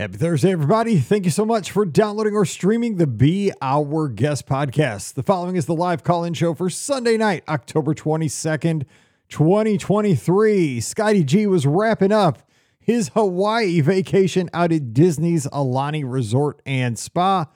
Happy Thursday, everybody. Thank you so much for downloading or streaming the Be Our Guest podcast. The following is the live call in show for Sunday night, October 22nd, 2023. Scotty G was wrapping up his Hawaii vacation out at Disney's Aulani Resort and Spa. I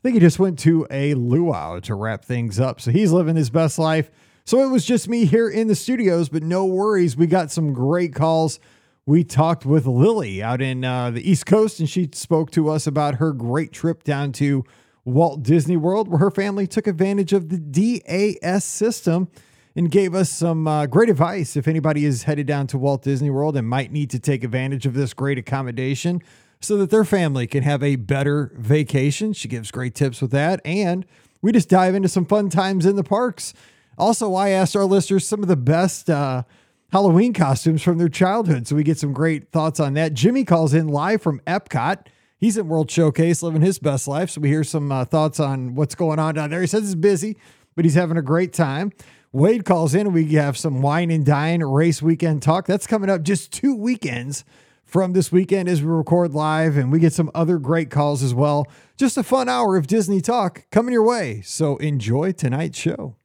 think he just went to a luau to wrap things up. So he's living his best life. So it was just me here in the studios, but no worries. We got some great calls we talked with Lily out in uh, the East Coast, and she spoke to us about her great trip down to Walt Disney World, where her family took advantage of the DAS system and gave us some uh, great advice if anybody is headed down to Walt Disney World and might need to take advantage of this great accommodation so that their family can have a better vacation. She gives great tips with that. And we just dive into some fun times in the parks. Also, I asked our listeners some of the best. Uh, Halloween costumes from their childhood. So we get some great thoughts on that. Jimmie calls in live from Epcot. He's at World Showcase living his best life. So we hear some uh, thoughts on what's going on down there. He says he's busy, but he's having a great time. Wade calls in. We have some wine and dine race weekend talk. That's coming up just two weekends from this weekend as we record live, and we get some other great calls as well. Just a fun hour of Disney talk coming your way. So enjoy tonight's show.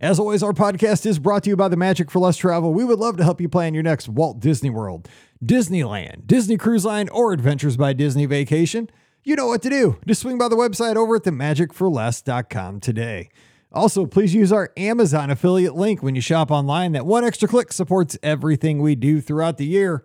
As always, our podcast is brought to you by the Magic for Less Travel. We would love to help you plan your next Walt Disney World, Disneyland, Disney Cruise Line, or Adventures by Disney vacation. You know what to do. Just swing by the website over at themagicforless.com today. Also, please use our Amazon affiliate link when you shop online. That one extra click supports everything we do throughout the year.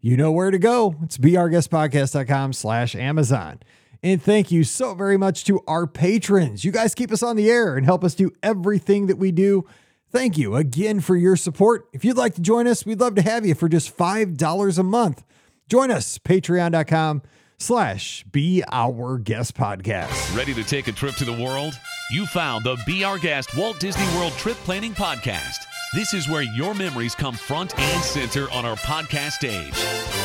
You know where to go. It's beourguestpodcast.com slash Amazon. And thank you so very much to our patrons. You guys keep us on the air and help us do everything that we do. Thank you again for your support. If you'd like to join us, we'd love to have you for just $5 a month. Join us, patreon.com slash be our guest podcast. Ready to take a trip to the world? You found the Be Our Guest Walt Disney World Trip Planning Podcast. This is where your memories come front and center on our podcast stage.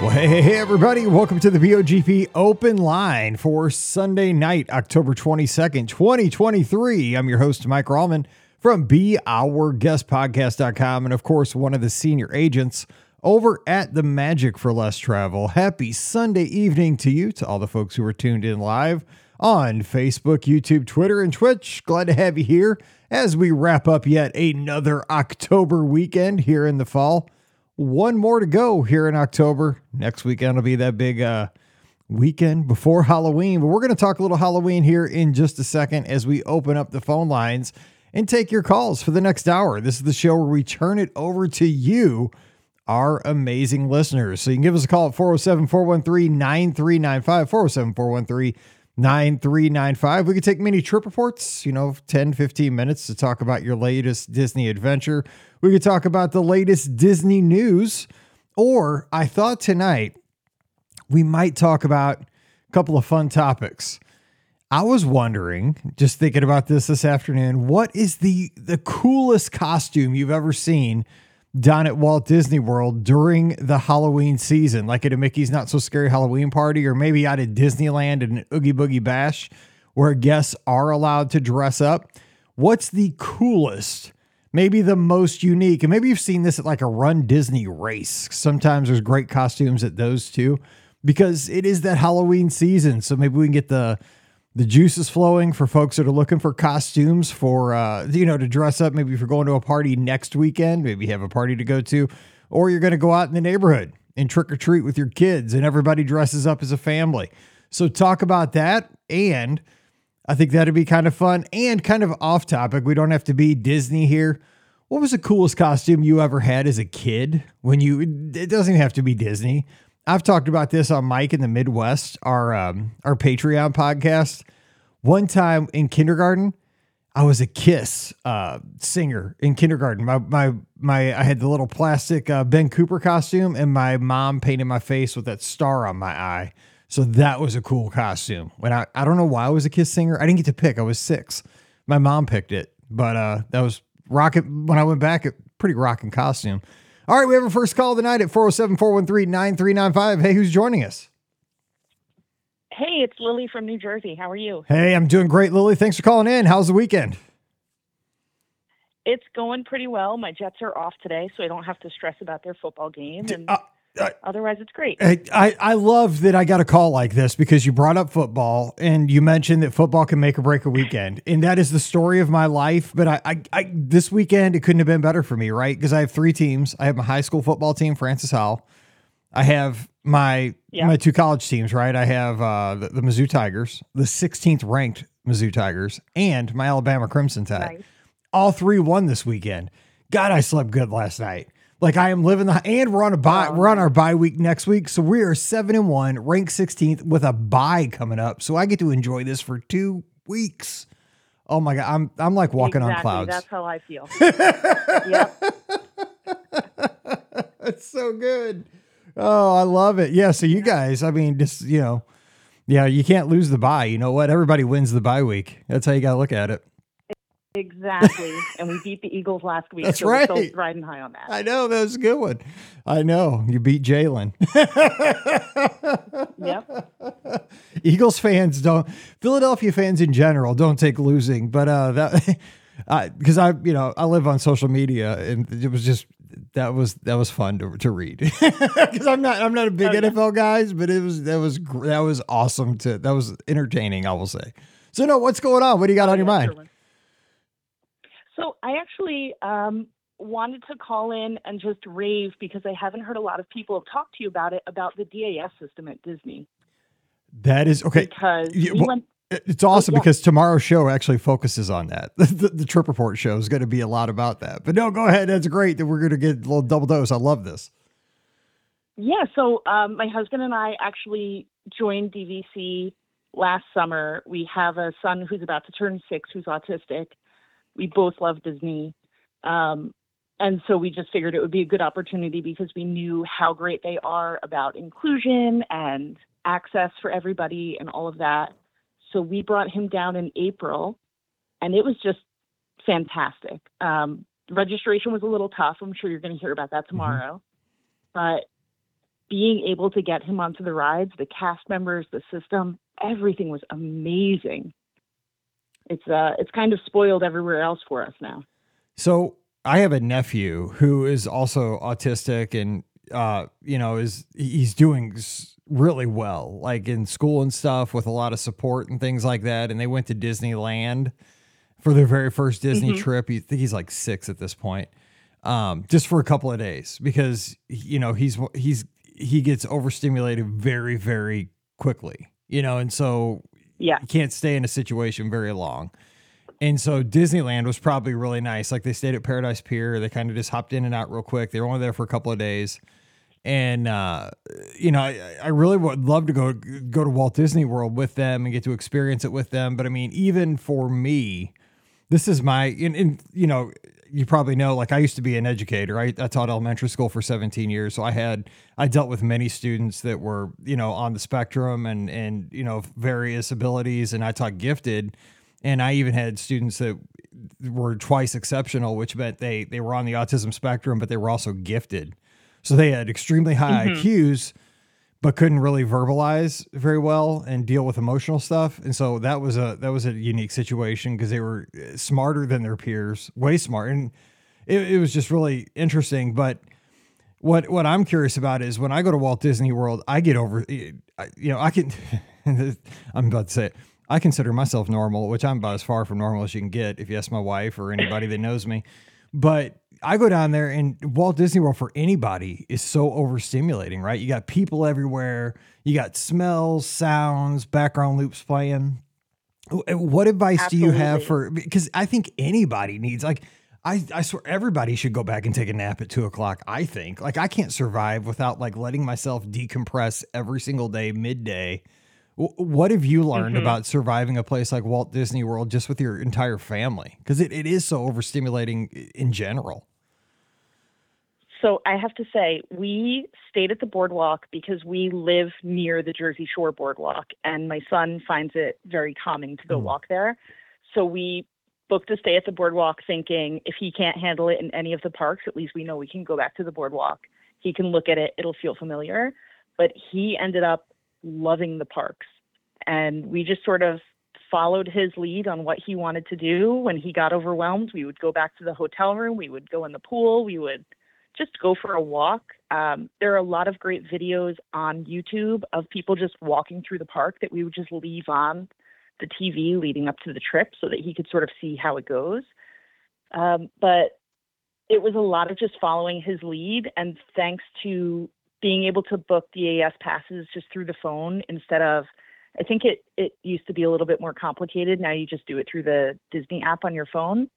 Well, hey, hey, everybody. Welcome to the BOGP Open Line for Sunday night, October 22nd, 2023. I'm your host, Mike Rallman from BeOurGuestPodcast.com. And of course, one of the senior agents over at the Magic for Less Travel. Happy Sunday evening to you, to all the folks who are tuned in live on Facebook, YouTube, Twitter, and Twitch. Glad to have you here as we wrap up yet another October weekend here in the fall one more to go here in October. Next weekend will be that big uh, weekend before Halloween. But we're going to talk a little Halloween here in just a second as we open up the phone lines and take your calls for the next hour. This is the show where we turn it over to you, our amazing listeners. So you can give us a call at 407 413 9395, 407 413 9395. We could take mini trip reports, you know, 10, 15 minutes to talk about your latest Disney adventure. We could talk about the latest Disney news. Or I thought tonight we might talk about a couple of fun topics. I was wondering, just thinking about this this afternoon, what is the the coolest costume you've ever seen down at Walt Disney World during the Halloween season, like at a Mickey's Not So Scary Halloween party, or maybe out at Disneyland in an Oogie Boogie Bash, where guests are allowed to dress up. What's the coolest, maybe the most unique? And maybe you've seen this at like a Run Disney race. Sometimes there's great costumes at those too, because it is that Halloween season. So maybe we can get the the juice is flowing for folks that are looking for costumes for uh, you know to dress up maybe if you're going to a party next weekend maybe you have a party to go to or you're going to go out in the neighborhood and trick or treat with your kids and everybody dresses up as a family so talk about that and i think that'd be kind of fun and kind of off topic we don't have to be disney here what was the coolest costume you ever had as a kid when you it doesn't have to be disney I've talked about this on Mike in the Midwest, our um, our Patreon podcast. One time in kindergarten, I was a Kiss uh, singer in kindergarten. My my my I had the little plastic uh, Ben Cooper costume, and my mom painted my face with that star on my eye. So that was a cool costume. When I I don't know why I was a Kiss singer. I didn't get to pick. I was six. My mom picked it, but uh, that was rocket. When I went back, a pretty rocking costume. All right, we have our first call of the night at 407 413 9395. Hey, who's joining us? Hey, it's Lily from New Jersey. How are you? Hey, I'm doing great, Lily. Thanks for calling in. How's the weekend? It's going pretty well. My Jets are off today, so I don't have to stress about their football game. And uh, I, Otherwise, it's great. I, I love that I got a call like this because you brought up football and you mentioned that football can make or break a weekend. And that is the story of my life. But I, I, I this weekend, it couldn't have been better for me, right? Because I have three teams. I have my high school football team, Francis Howell. I have my yeah. my two college teams, right? I have uh, the, the Mizzou Tigers, the 16th ranked Mizzou Tigers, and my Alabama Crimson Tide. Nice. All three won this weekend. God, I slept good last night. Like I am living the and we're on a bye. We're on our bye week next week, so we are seven and one, ranked 16th with a bye coming up. So I get to enjoy this for two weeks. Oh my god, I'm I'm like walking exactly, on clouds. That's how I feel. yep. It's so good. Oh, I love it. Yeah. So you guys, I mean, just you know, yeah, you can't lose the bye. You know what? Everybody wins the bye week. That's how you got to look at it. Exactly. and we beat the Eagles last week. That's so right. We're still riding high on that. I know. That was a good one. I know. You beat Jalen. yep. Eagles fans don't, Philadelphia fans in general don't take losing, but uh, that, because I, you know, I live on social media and it was just, that was that was fun to, to read because I'm not I'm not a big oh, NFL yeah. guys, but it was that was that was awesome to that was entertaining. I will say. So no, what's going on? What do you got oh, on your mind? So I actually um, wanted to call in and just rave because I haven't heard a lot of people have talked to you about it about the DAS system at Disney. That is okay. Because we well, went, it's awesome oh, yeah. because tomorrow's show actually focuses on that. The, the, the, Trip Report show is going to be a lot about that. But no, go ahead. That's great that we're going to get a little double dose. I love this. Yeah. So um, my husband and I actually joined DVC last summer. We have a son who's about to turn six who's autistic we both love Disney. Um, and so we just figured it would be a good opportunity because we knew how great they are about inclusion and access for everybody and all of that. So we brought him down in April, and it was just fantastic. Um, registration was a little tough. I'm sure you're going to hear about that mm-hmm. tomorrow. Mm-hmm. But being able to get him onto the rides, the cast members, the system, everything was amazing it's uh it's kind of spoiled everywhere else for us now. So I have a nephew who is also autistic and uh you know is he's doing really well like in school and stuff with a lot of support and things like that and they went to Disneyland for their very first Disney mm-hmm. trip. He think he's like 6 at this point. Um just for a couple of days because you know he's he's he gets overstimulated very very quickly. You know, and so yeah. You can't stay in a situation very long. And so Disneyland was probably really nice. Like they stayed at Paradise Pier. They kind of just hopped in and out real quick. They were only there for a couple of days. And uh, you know, I, I really would love to go go to Walt Disney World with them and get to experience it with them. But I mean, even for me, this is my and, and you know, you probably know, like I used to be an educator. I, I taught elementary school for 17 years. So I had, I dealt with many students that were, you know, on the spectrum and, and, you know, various abilities. And I taught gifted. And I even had students that were twice exceptional, which meant they, they were on the autism spectrum, but they were also gifted. So they had extremely high mm-hmm. IQs, but couldn't really verbalize very well and deal with emotional stuff. And so that was a that was a unique situation because they were uh, smarter than their peers, way smart, and it, it was just really interesting. But what what I'm curious about is when I go to Walt Disney World, I get over, you know, I can. I'm about to say it. I consider myself normal, which I'm about as far from normal as you can get if you ask my wife or anybody that knows me. But I go down there and Walt Disney World for anybody is so overstimulating, right? You got people everywhere, you got smells, sounds, background loops playing. What advice Absolutely. do you have for because I think anybody needs like I, I swear everybody should go back and take a nap at two o'clock. I think like I can't survive without like letting myself decompress every single day midday what have you learned mm-hmm. about surviving a place like Walt Disney World just with your entire family? Because it, it is so overstimulating in general. So I have to say, we stayed at the boardwalk because we live near the Jersey Shore boardwalk, and my son finds it very calming to go mm. walk there. So we booked a stay at the boardwalk thinking if he can't handle it in any of the parks, at least we know we can go back to the boardwalk. He can look at it, it'll feel familiar. But he ended up loving the parks. And we just sort of followed his lead on what he wanted to do. When he got overwhelmed, we would go back to the hotel room, we would go in the pool, we would just go for a walk. Um, there are a lot of great videos on YouTube of people just walking through the park that we would just leave on the TV leading up to the trip so that he could sort of see how it goes. Um, but it was a lot of just following his lead, and thanks to being able to book DAS passes just through the phone instead of I think it it used to be a little bit more complicated. Now you just do it through the Disney app on your phone.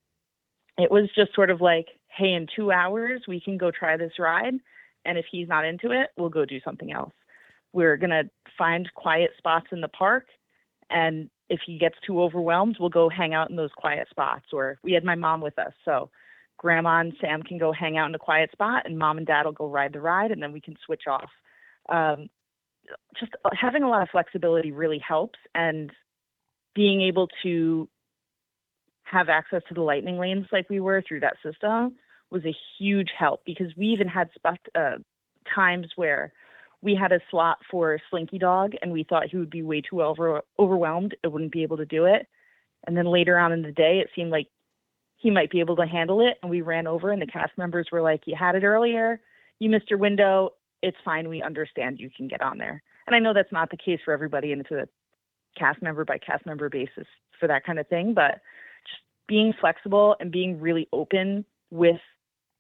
It was just sort of like, hey, in two hours we can go try this ride, and if he's not into it, we'll go do something else. We're gonna find quiet spots in the park, and if he gets too overwhelmed, we'll go hang out in those quiet spots. Or we had my mom with us, so grandma and Sam can go hang out in a quiet spot, and mom and dad will go ride the ride, and then we can switch off. Um, just having a lot of flexibility really helps and being able to have access to the lightning lanes like we were through that system was a huge help because we even had uh, times where we had a slot for Slinky Dog and we thought he would be way too over, overwhelmed and wouldn't be able to do it. And then later on in the day, it seemed like he might be able to handle it. And we ran over and the cast members were like, You had it earlier, you missed your window it's fine. We understand you can get on there. And I know that's not the case for everybody, and it's a cast member by cast member basis for that kind of thing. But just being flexible and being really open with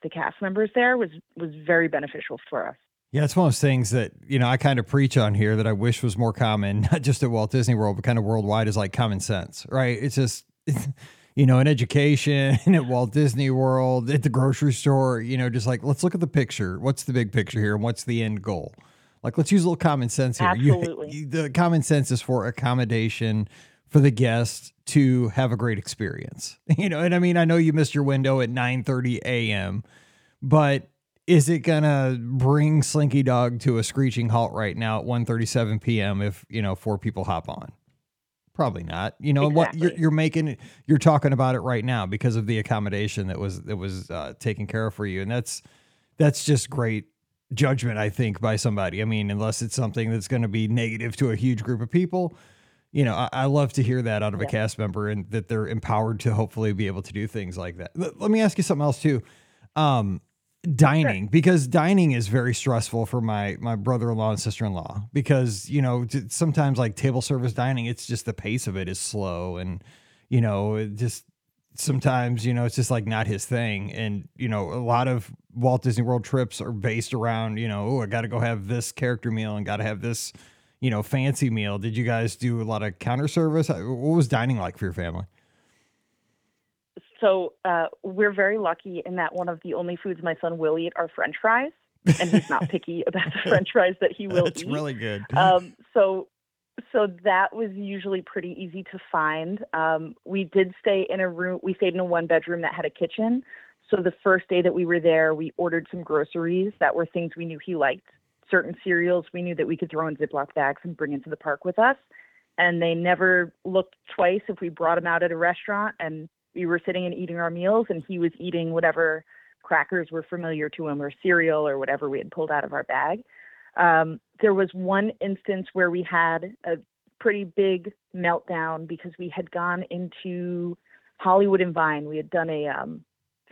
the cast members there was was very beneficial for us. Yeah, it's one of those things that, you know, I kind of preach on here that I wish was more common, not just at Walt Disney World, but kind of worldwide is like common sense, right? It's just, you know, in education, at Walt Disney World, at the grocery store, you know, just like let's look at the picture. What's the big picture here, and what's the end goal? Like, let's use a little common sense here. Absolutely. You, the common sense is for accommodation for the guest to have a great experience. You know, and I mean, I know you missed your window at 9 30 a.m., but is it gonna bring Slinky Dog to a screeching halt right now at 1 37 p.m. if, you know, four people hop on? Probably not. You know exactly. what you're, you're making. You're talking about it right now because of the accommodation that was that was uh, taken care of for you, and that's that's just great judgment, I think, by somebody. I mean, unless it's something that's going to be negative to a huge group of people. You know, I, I love to hear that out of yeah. a cast member and that they're empowered to hopefully be able to do things like that. Let, let me ask you something else too. Um, dining sure. because dining is very stressful for my my brother-in-law and sister-in-law because you know sometimes like table service dining it's just the pace of it is slow and you know it just sometimes you know it's just like not his thing and you know a lot of Walt Disney World trips are based around you know oh I got to go have this character meal and got to have this you know fancy meal did you guys do a lot of counter service what was dining like for your family so uh, we're very lucky in that one of the only foods my son will eat are French fries, and he's not picky about the French fries that he will That's eat. That's really good. Um, so so that was usually pretty easy to find. Um, we did stay in a room. We stayed in a one bedroom that had a kitchen. So the first day that we were there, we ordered some groceries that were things we knew he liked. Certain cereals we knew that we could throw in Ziploc bags and bring into the park with us. And they never looked twice if we brought them out at a restaurant and we were sitting and eating our meals and he was eating whatever crackers were familiar to him or cereal or whatever we had pulled out of our bag. Um, there was one instance where we had a pretty big meltdown because we had gone into Hollywood and Vine. We had done a um,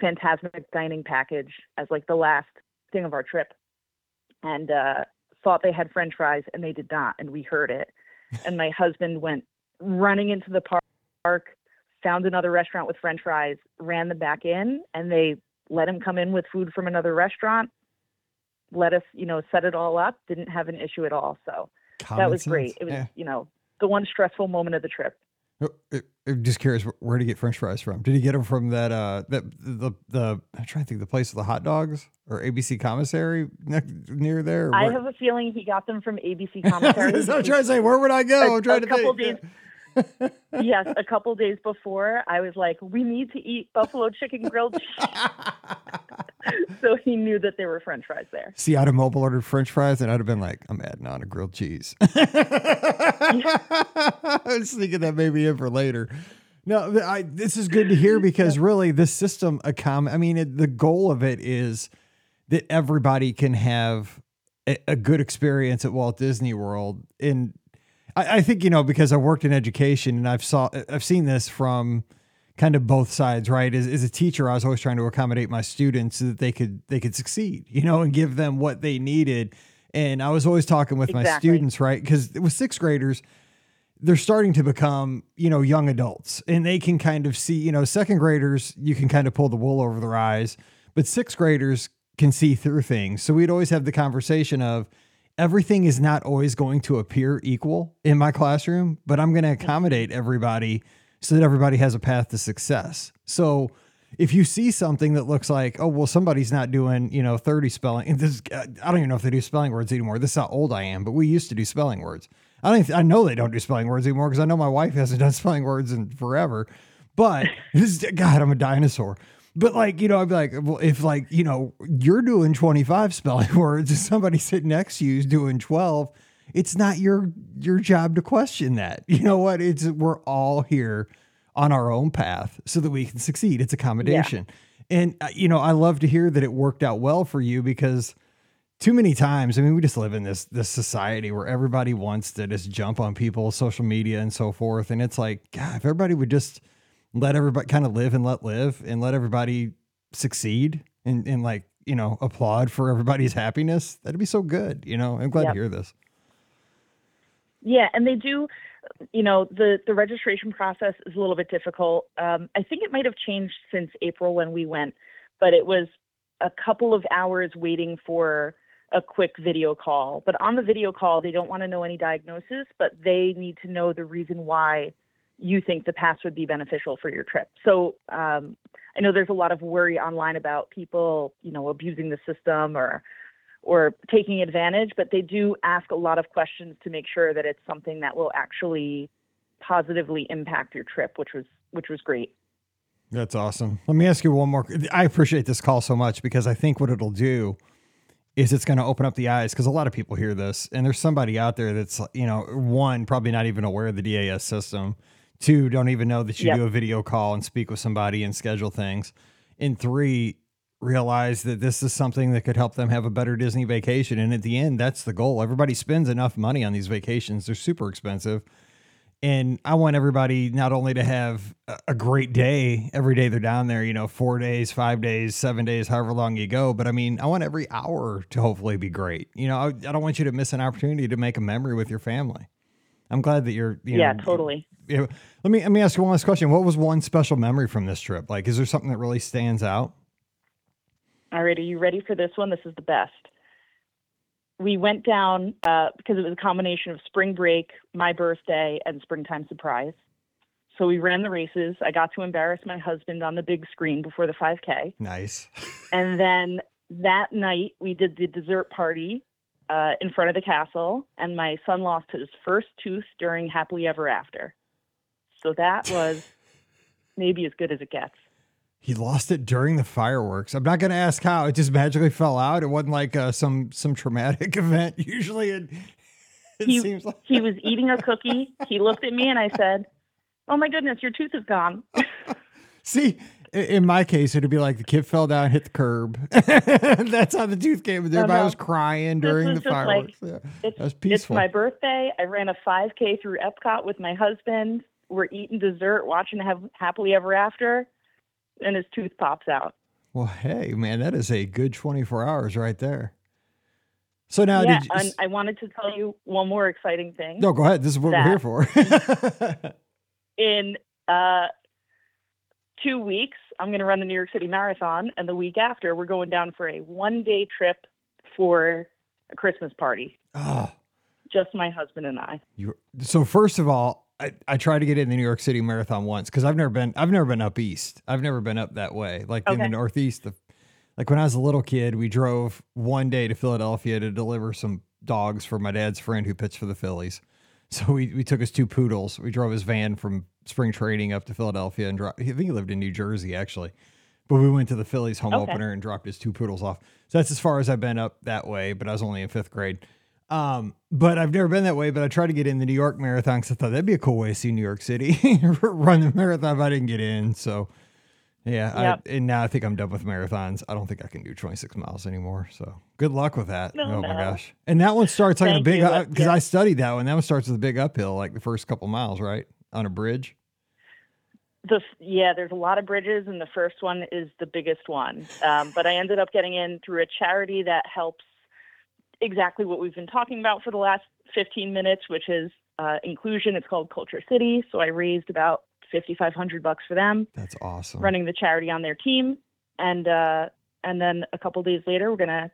Fantasmic dining package as like the last thing of our trip and uh, thought they had french fries and they did not. And we heard it. And my husband went running into the park found another restaurant with french fries, ran them back in, and they let him come in with food from another restaurant, let us, you know, set it all up, didn't have an issue at all. So Common that was sense. great. It was, yeah. you know, the one stressful moment of the trip. I'm just curious, where did he get French fries from? Did he get them from that uh that the the I'm trying to think the place of the hot dogs or ABC Commissary near there? I have a feeling he got them from ABC Commissary. I'm trying to say, where would I go? A, I'm trying a to couple think. days yes, a couple days before, I was like, "We need to eat buffalo chicken grilled." so he knew that there were French fries there. See, I'd have mobile ordered French fries, and I'd have been like, "I'm adding on a grilled cheese." I was thinking that maybe in for later. No, I, this is good to hear because really, this system, a accom- I mean, it, the goal of it is that everybody can have a, a good experience at Walt Disney World, and I, I think you know because I worked in education and I've saw I've seen this from kind of both sides, right? As, as a teacher, I was always trying to accommodate my students so that they could they could succeed, you know, and give them what they needed. And I was always talking with my students, right? Because with sixth graders, they're starting to become, you know, young adults and they can kind of see, you know, second graders, you can kind of pull the wool over their eyes, but sixth graders can see through things. So we'd always have the conversation of everything is not always going to appear equal in my classroom, but I'm going to accommodate everybody so that everybody has a path to success. So if you see something that looks like, oh, well, somebody's not doing, you know, 30 spelling, and this, I don't even know if they do spelling words anymore. This is how old I am, but we used to do spelling words. I don't, I know they don't do spelling words anymore because I know my wife hasn't done spelling words in forever. But this is, God, I'm a dinosaur. But like, you know, I'd be like, well, if like, you know, you're doing 25 spelling words and somebody sitting next to you is doing 12, it's not your your job to question that. You know what? It's we're all here on our own path so that we can succeed. It's accommodation. And uh, you know, I love to hear that it worked out well for you because too many times, I mean, we just live in this this society where everybody wants to just jump on people, social media and so forth. And it's like, God, if everybody would just let everybody kind of live and let live and let everybody succeed and, and like, you know, applaud for everybody's happiness, that'd be so good. You know, I'm glad Yep. to hear this. Yeah, and they do. You know, the the registration process is a little bit difficult. Um, I think it might have changed since April when we went, but it was a couple of hours waiting for a quick video call. But on the video call, they don't want to know any diagnosis, but they need to know the reason why you think the pass would be beneficial for your trip. So um, I know there's a lot of worry online about people, you know, abusing the system or or taking advantage, but they do ask a lot of questions to make sure that it's something that will actually positively impact your trip, which was which was great. That's awesome. Let me ask you one more. I appreciate this call so much because I think what it'll do is it's going to open up the eyes because a lot of people hear this and there's somebody out there that's, you know, one, probably not even aware of the DAS system. Two, don't even know that you Yep. do a video call and speak with somebody and schedule things. And three, realize that this is something that could help them have a better Disney vacation. And at the end, that's the goal. Everybody spends enough money on these vacations. They're super expensive. And I want everybody not only to have a- great day every day they're down there, you know, four days, five days, seven days, however long you go, but I mean, I want every hour to hopefully be great. You know, I, I don't want you to miss an opportunity to make a memory with your family. I'm glad that you're, you yeah, know, totally. yeah. Let me let me ask you one last question. What was one special memory from this trip? Like, is there something that really stands out? All right, are you ready for this one? This is the best. We went down uh, because it was a combination of spring break, my birthday, and springtime surprise. So we ran the races. I got to embarrass my husband on the big screen before the 5K. Nice. And then that night, we did the dessert party uh, in front of the castle, and my son lost his first tooth during Happily Ever After. So that was maybe as good as it gets. He lost it during the fireworks. I'm not going to ask how. It just magically fell out. It wasn't like uh, some some traumatic event. Usually, it it He- seems like He was eating a cookie. He looked at me, and I said, "Oh my goodness, your tooth is gone." See, in my case, it'd be like the kid fell down, hit the curb. That's how the tooth came. Everybody no. was crying during was the just like- fireworks. yeah. It's, That's it's peaceful. my birthday. I ran a 5K through Epcot with my husband. We're eating dessert, watching have Happily Ever After, and his tooth pops out. Well, hey, man, that is a good 24 hours right there. So now, yeah, did you? I wanted to tell you one more exciting thing. no, go ahead. This is what we're here for. in uh, two weeks, I'm going to run the New York City Marathon, and the week after, we're going down for a one day trip for a Christmas party. oh, Just my husband and I. you. So first of all, I, I tried to get in the New York City Marathon once because I've never been. I've never been up east. I've never been up that way, like in the Northeast. The, like when I was a little kid, we drove one day to Philadelphia to deliver some dogs for my dad's friend who pitched for the Phillies. So we, we took his two poodles. We drove his van from spring training up to Philadelphia and dropped. I think he lived in New Jersey actually, but we went to the Phillies home Okay. opener and dropped his two poodles off. So that's as far as I've been up that way. But I was only in fifth grade. Um, but I've never been that way. But I tried to get in the New York Marathon because I thought that'd be a cool way to see New York City run the marathon. But I didn't get in, so yeah. Yep. I, and now I think I'm done with marathons. I don't think I can do 26 miles anymore. So good luck with that. No, oh my gosh! And that one starts like a big because. I studied that one. That one starts with a big uphill, like the first couple miles, right on a bridge. The yeah, there's a lot of bridges, and the first one is the biggest one. Um, but I ended up getting in through a charity that helps exactly what we've been talking about for the last 15 minutes, which is uh, inclusion. It's called KultureCity. So I raised about 5,500 bucks for them, That's awesome. running the charity on their team, and uh, and then a couple days later, we're gonna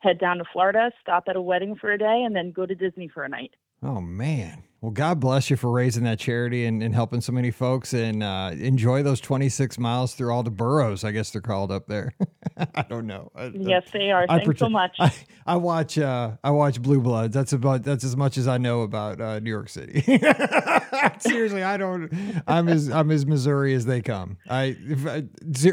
head down to Florida, stop at a wedding for a day, and then go to Disney for a night. Oh man. Well, God bless you for raising that charity and, and helping so many folks and uh, enjoy those 26 miles through all the boroughs, I guess they're called up there. I don't know. I- Yes, they are. I Thanks so much. I, I watch uh I watch Blue Bloods. That's about that's as much as I know about uh, New York City. Seriously, I don't. I'm as I'm as Missouri as they come. I if I,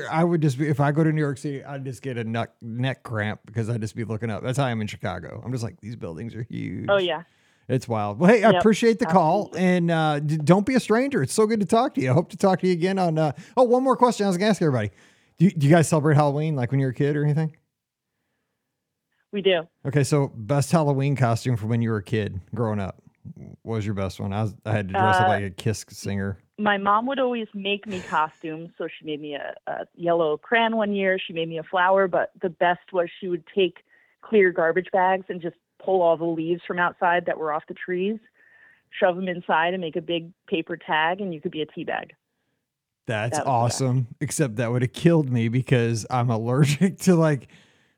I would just be if I go to New York City, I'd just get a neck neck cramp because I'd just be looking up. That's how I am in Chicago. I'm just like these buildings are huge. oh yeah. It's wild. Well, hey, I Yep, appreciate the call, and uh, d- don't be a stranger. It's so good to talk to you. I hope to talk to you again on. Uh, oh, one more question I was gonna ask everybody. Do you, do you guys celebrate Halloween like when you were a kid or anything? We do. Okay, so best Halloween costume from when you were a kid growing up. What was your best one? I was I had to dress up Uh, like a Kiss singer. My mom would always make me costumes. So she made me a, a yellow crayon one year. She made me a flower. But the best was she would take clear garbage bags and just pull all the leaves from outside that were off the trees, shove them inside, and make a big paper tag, and you could be a tea bag. That's that was the best. awesome. Except that would have killed me because I'm allergic to like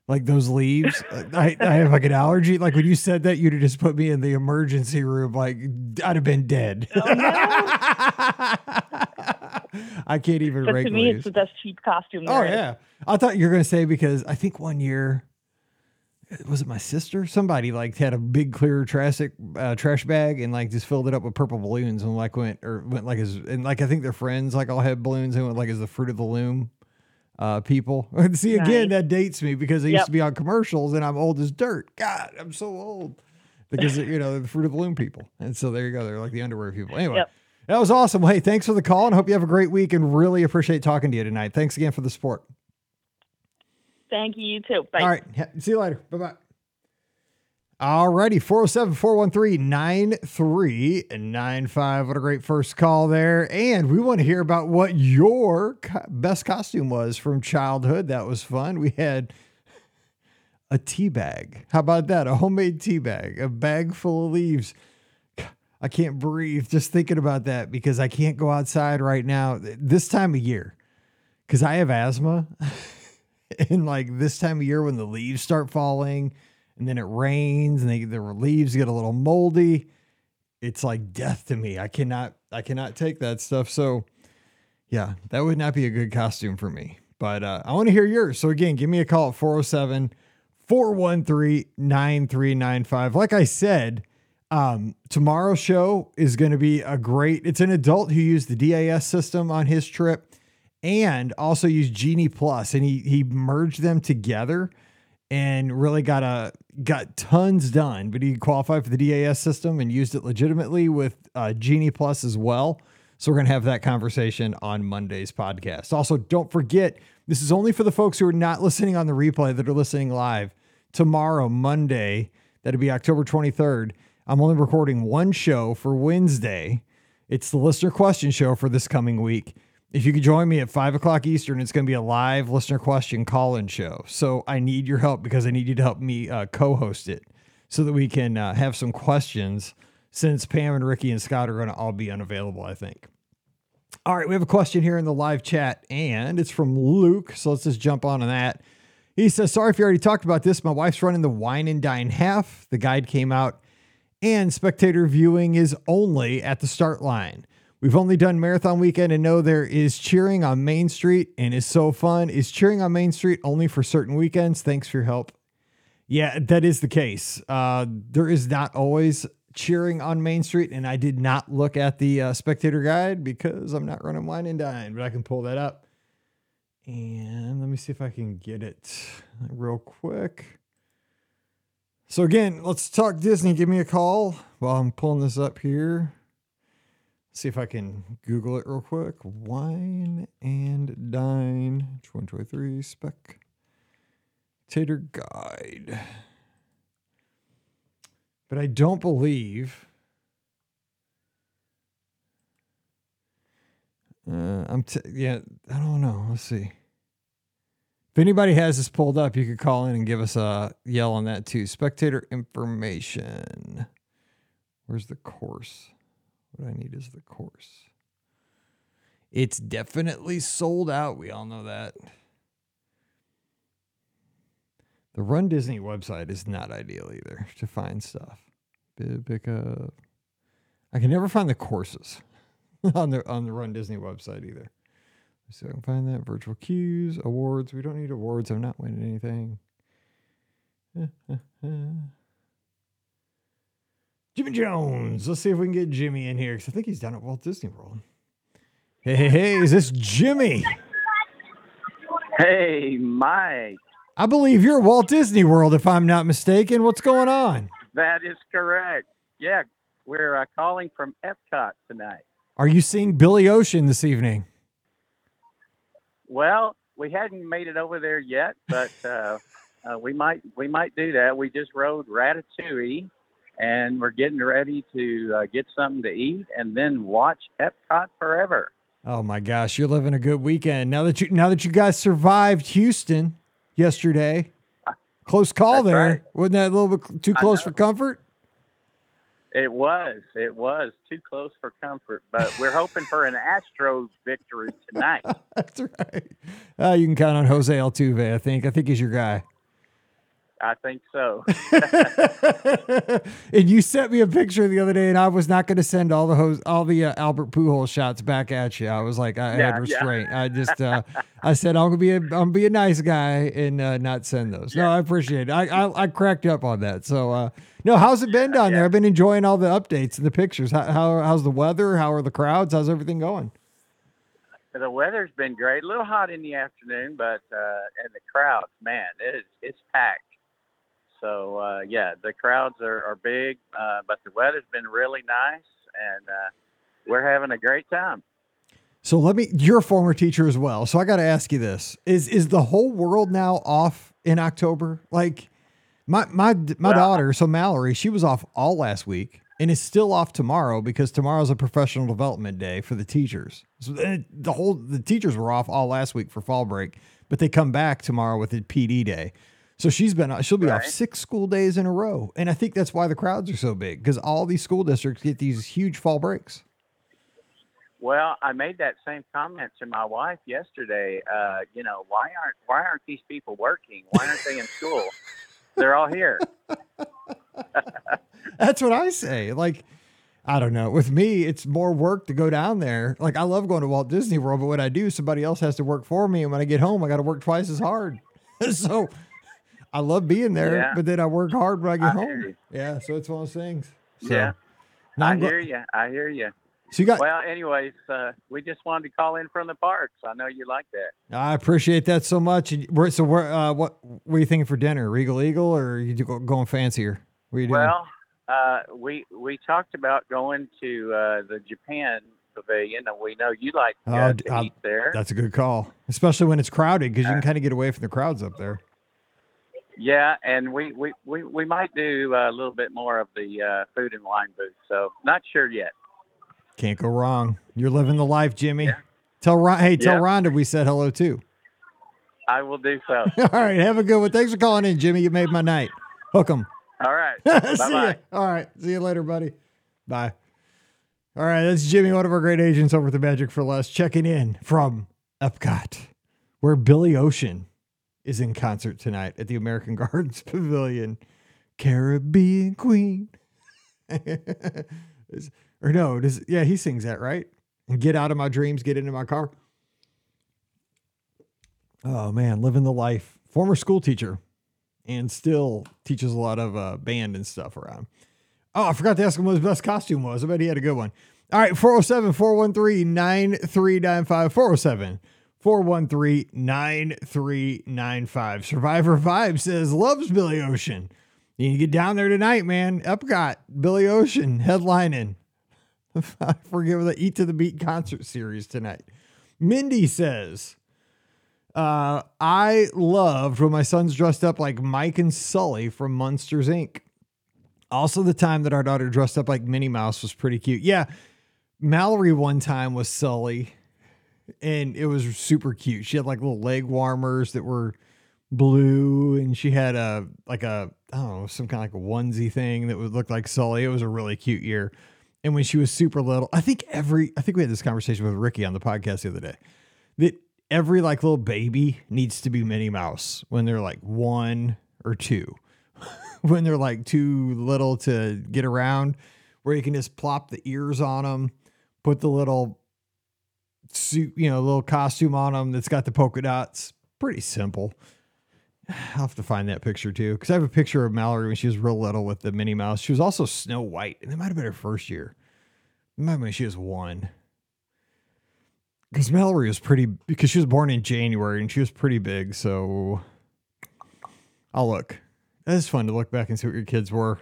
like those leaves. Uh, I, I have like an allergy. Like when you said that, you'd have just put me in the emergency room. Like I'd have been dead. Oh, I can't even But to me, leaves. it's the best cheap costume. Oh there is. yeah, I thought you were gonna say because I think one year was it my sister? Somebody like had a big clear trash uh, trash bag and like just filled it up with purple balloons and like went or went like as and like I think their friends like all had balloons and went like as the fruit of the loom uh people. See again Nice. that dates me because I used to be on commercials and I'm old as dirt. God, I'm so old because you know the fruit of the loom people and so there you go they're like the underwear people. Anyway. Yep. That was awesome. Hey, thanks for the call and hope you have a great week and really appreciate talking to you tonight. Thanks again for the support. Thank you, you too. Bye. All right. See you later. Bye bye. All righty. 407 413 9395. What a great first call there. And we want to hear about what your best costume was from childhood. That was fun. We had a tea bag. How about that? A homemade tea bag, a bag full of leaves. I can't breathe just thinking about that because I can't go outside right now this time of year because I have asthma. and like this time of year when the leaves start falling and then it rains and they, the leaves get a little moldy it's like death to me. I cannot i cannot take that stuff. So yeah that would not be a good costume for me. But uh, i want to hear yours. So again give me a call at 407 413 9395 like i said um, tomorrow's show is going to be a great it's an adult who used the das system on his trip and also used Genie Plus, and he he merged them together and really got a got tons done. But he qualified for the DAS system and used it legitimately with uh, Genie Plus as well. So we're gonna have that conversation on Monday's podcast. Also, don't forget this is only for the folks who are not listening on the replay that are listening live. Tomorrow, Monday, that'll be October 23rd. I'm only recording one show for Wednesday. It's the listener question show for this coming week. If you could join me at five o'clock Eastern, it's going to be a live listener question call in show. So I need your help because I need you to help me uh, co host it so that we can uh, have some questions since Pam and Ricky and Scott are going to all be unavailable, I think. All right, we have a question here in the live chat, and it's from Luke. So let's just jump on to that. He says, Sorry if you already talked about this. My wife's running the wine and dine half. The guide came out, and spectator viewing is only at the start line. We've only done marathon weekend and know there is cheering on Main Street and is so fun. Is cheering on Main Street only for certain weekends? Thanks for your help. Yeah, that is the case. Uh, there is not always cheering on Main Street, and I did not look at the uh, spectator guide because I'm not running wine and dine, but I can pull that up. And let me see if I can get it real quick. So again, let's talk Disney. Give me a call while I'm pulling this up here. See if I can Google it real quick. Wine and dine 2023 spectator guide. But I don't believe. Uh, I'm t- yeah, I don't know. Let's see. If anybody has this pulled up, you could call in and give us a yell on that too. Spectator information. Where's the course? What I need is the course. It's definitely sold out. We all know that. The Run Disney website is not ideal either to find stuff. Pick up. Uh, I can never find the courses on the on the Run Disney website either. If I can find that. Virtual queues, awards. We don't need awards. I'm not winning anything. Jimmie Jones. Let's see if we can get Jimmie in here because I think he's down at Walt Disney World. Hey, hey, hey, is this Jimmie? Hey, Mike. I believe you're Walt Disney World, if I'm not mistaken. What's going on? That is correct. Yeah, we're uh, calling from Epcot tonight. Are you seeing Billy Ocean this evening? Well, we hadn't made it over there yet, but uh, uh, we might we might do that. We just rode Ratatouille, and we're getting ready to uh, get something to eat and then watch Epcot forever. Oh my gosh, you're living a good weekend. Now that you now that you guys survived Houston yesterday. Close call That's there. right. Wasn't that a little bit too close for comfort? It was it was too close for comfort, but we're hoping for an Astros victory tonight. That's right. Uh, you can count on Jose Altuve, I think. I think he's your guy. I think so. and you sent me a picture the other day, and I was not going to send all the hose, all the uh, Albert Pujols shots back at you. I was like, I Yeah, had yeah. restraint. I just, uh, I said, I'm gonna be, a, I'm gonna be a nice guy and uh, not send those. No, I appreciate it. I, I, I cracked up on that. So, uh, no, how's it been down there? I've been enjoying all the updates and the pictures. How, how, how's the weather? How are the crowds? How's everything going? The weather's been great. A little hot in the afternoon, but uh, and the crowds, man, it is it's packed. So uh, yeah, the crowds are, are big, uh, but the weather's been really nice, and uh, we're having a great time. So let me. You're a former teacher as well, so I got to ask you this: is is the whole world now off in October? Like my my my Well, daughter, so Mallory, she was off all last week and is still off tomorrow because tomorrow's a professional development day for the teachers. So eh, the whole the teachers were off all last week for fall break, but they come back tomorrow with a PD day. So she's been she'll be off six school days in a row, and I think that's why the crowds are so big because all these school districts get these huge fall breaks. Well, I made that same comment to my wife yesterday. Uh, you know, why aren't why aren't these people working? Why aren't they in school? They're all here. That's what I say. Like, I don't know. With me, it's more work to go down there. Like, I love going to Walt Disney World, but when I do, somebody else has to work for me. And when I get home, I got to work twice as hard. so I love being there, Yeah. but then I work hard when I get I home. Yeah. So it's one of those things. So, Yeah, I I'm gl- hear you. I hear you. So you got, Well, anyways, uh, we just wanted to call in from the parks. I know you like that. I appreciate that so much. We're, so where, uh, what, what are you thinking for dinner? Regal Eagle or are you go- going fancier? What are you doing? Well, uh, we we talked about going to uh, the Japan Pavilion, and we know you like Oh, uh, to uh, eat there. That's a good call, especially when it's crowded because you can Uh, kind of get away from the crowds up there. Yeah, and we, we, we, we might do uh, a little bit more of the uh, food and wine booth. So not sure yet. Can't go wrong. You're living the life, Jimmie. Yeah. Tell Ron, hey, tell Yeah. Rhonda we said hello too. I will do so. All right, have a good one. Thanks for calling in, Jimmie. You made my night. Hook 'em. All right. see Bye bye. All right, see you later, buddy. Bye. All right, that's Jimmie, one of our great agents over at the Magic for Less, checking in from Epcot, where Billy Ocean is in concert tonight at the American Gardens Pavilion. Caribbean Queen. Or no, does yeah, he sings that, right? And get out of my dreams, get into my car. Oh man, living the life. Former school teacher and still teaches a lot of uh, band and stuff around. Oh, I forgot to ask him what his best costume was. I bet he had a good one. All right, 407 413 9395. 407 413 9395. Survivor Vibe says, loves Billy Ocean. You need to get down there tonight, man. Epcot, Billy Ocean headlining. I forget the Eat to the Beat concert series tonight. Mindy says, uh, I loved when my sons dressed up like Mike and Sully from Monsters Inc. Also, the time that our daughter dressed up like Minnie Mouse was pretty cute. Yeah, Mallory one time was Sully. And it was super cute. She had like little leg warmers that were blue, and she had a like a I don't know some kind of like a onesie thing that would look like Sully. It was a really cute year. And when she was super little, I think every I think we had this conversation with Ricky on the podcast the other day that every like little baby needs to be Minnie Mouse when they're like one or two. when they're like too little to get around, where you can just plop the ears on them, put the little suit, you know, little costume on them that's got the polka dots. Pretty simple. I'll have to find that picture too, because I have a picture of Mallory when she was real little with the Minnie Mouse. She was also Snow White, and it might have been her first year. It might have she was one. Because Mallory was pretty, because she was born in January and she was pretty big. So I'll look. It's fun to look back and see what your kids were.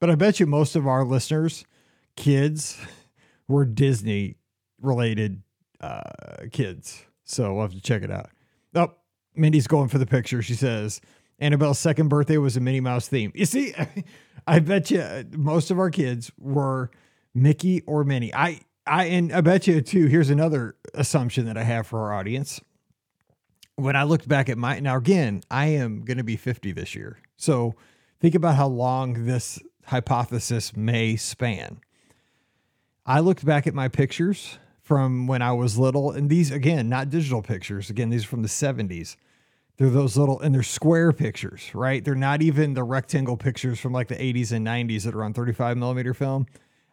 But I bet you most of our listeners, kids, were Disney related uh, kids. So we'll have to check it out. Oh, Mindy's going for the picture. She says Annabelle's second birthday was a Minnie Mouse theme. You see, I bet you most of our kids were Mickey or Minnie. I, I, and I bet you too. Here's another assumption that I have for our audience. When I looked back at my, now again, I am going to be 50 this year. So think about how long this hypothesis may span. I looked back at my pictures from when I was little, and these again, not digital pictures. Again, these are from the 70s. They're those little, and they're square pictures, right? They're not even the rectangle pictures from like the 80s and 90s that are on 35 millimeter film.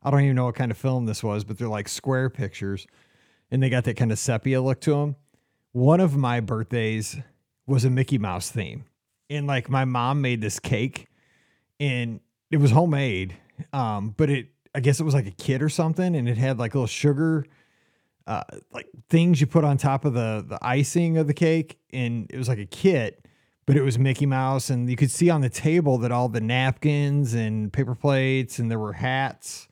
I don't even know what kind of film this was, but they're like square pictures, and they got that kind of sepia look to them. One of my birthdays was a Mickey Mouse theme, and like my mom made this cake, and it was homemade, um, but it I guess it was like a kit or something, and it had like little sugar, uh, like things you put on top of the the icing of the cake, and it was like a kit, but it was Mickey Mouse, and you could see on the table that all the napkins and paper plates, and there were hats,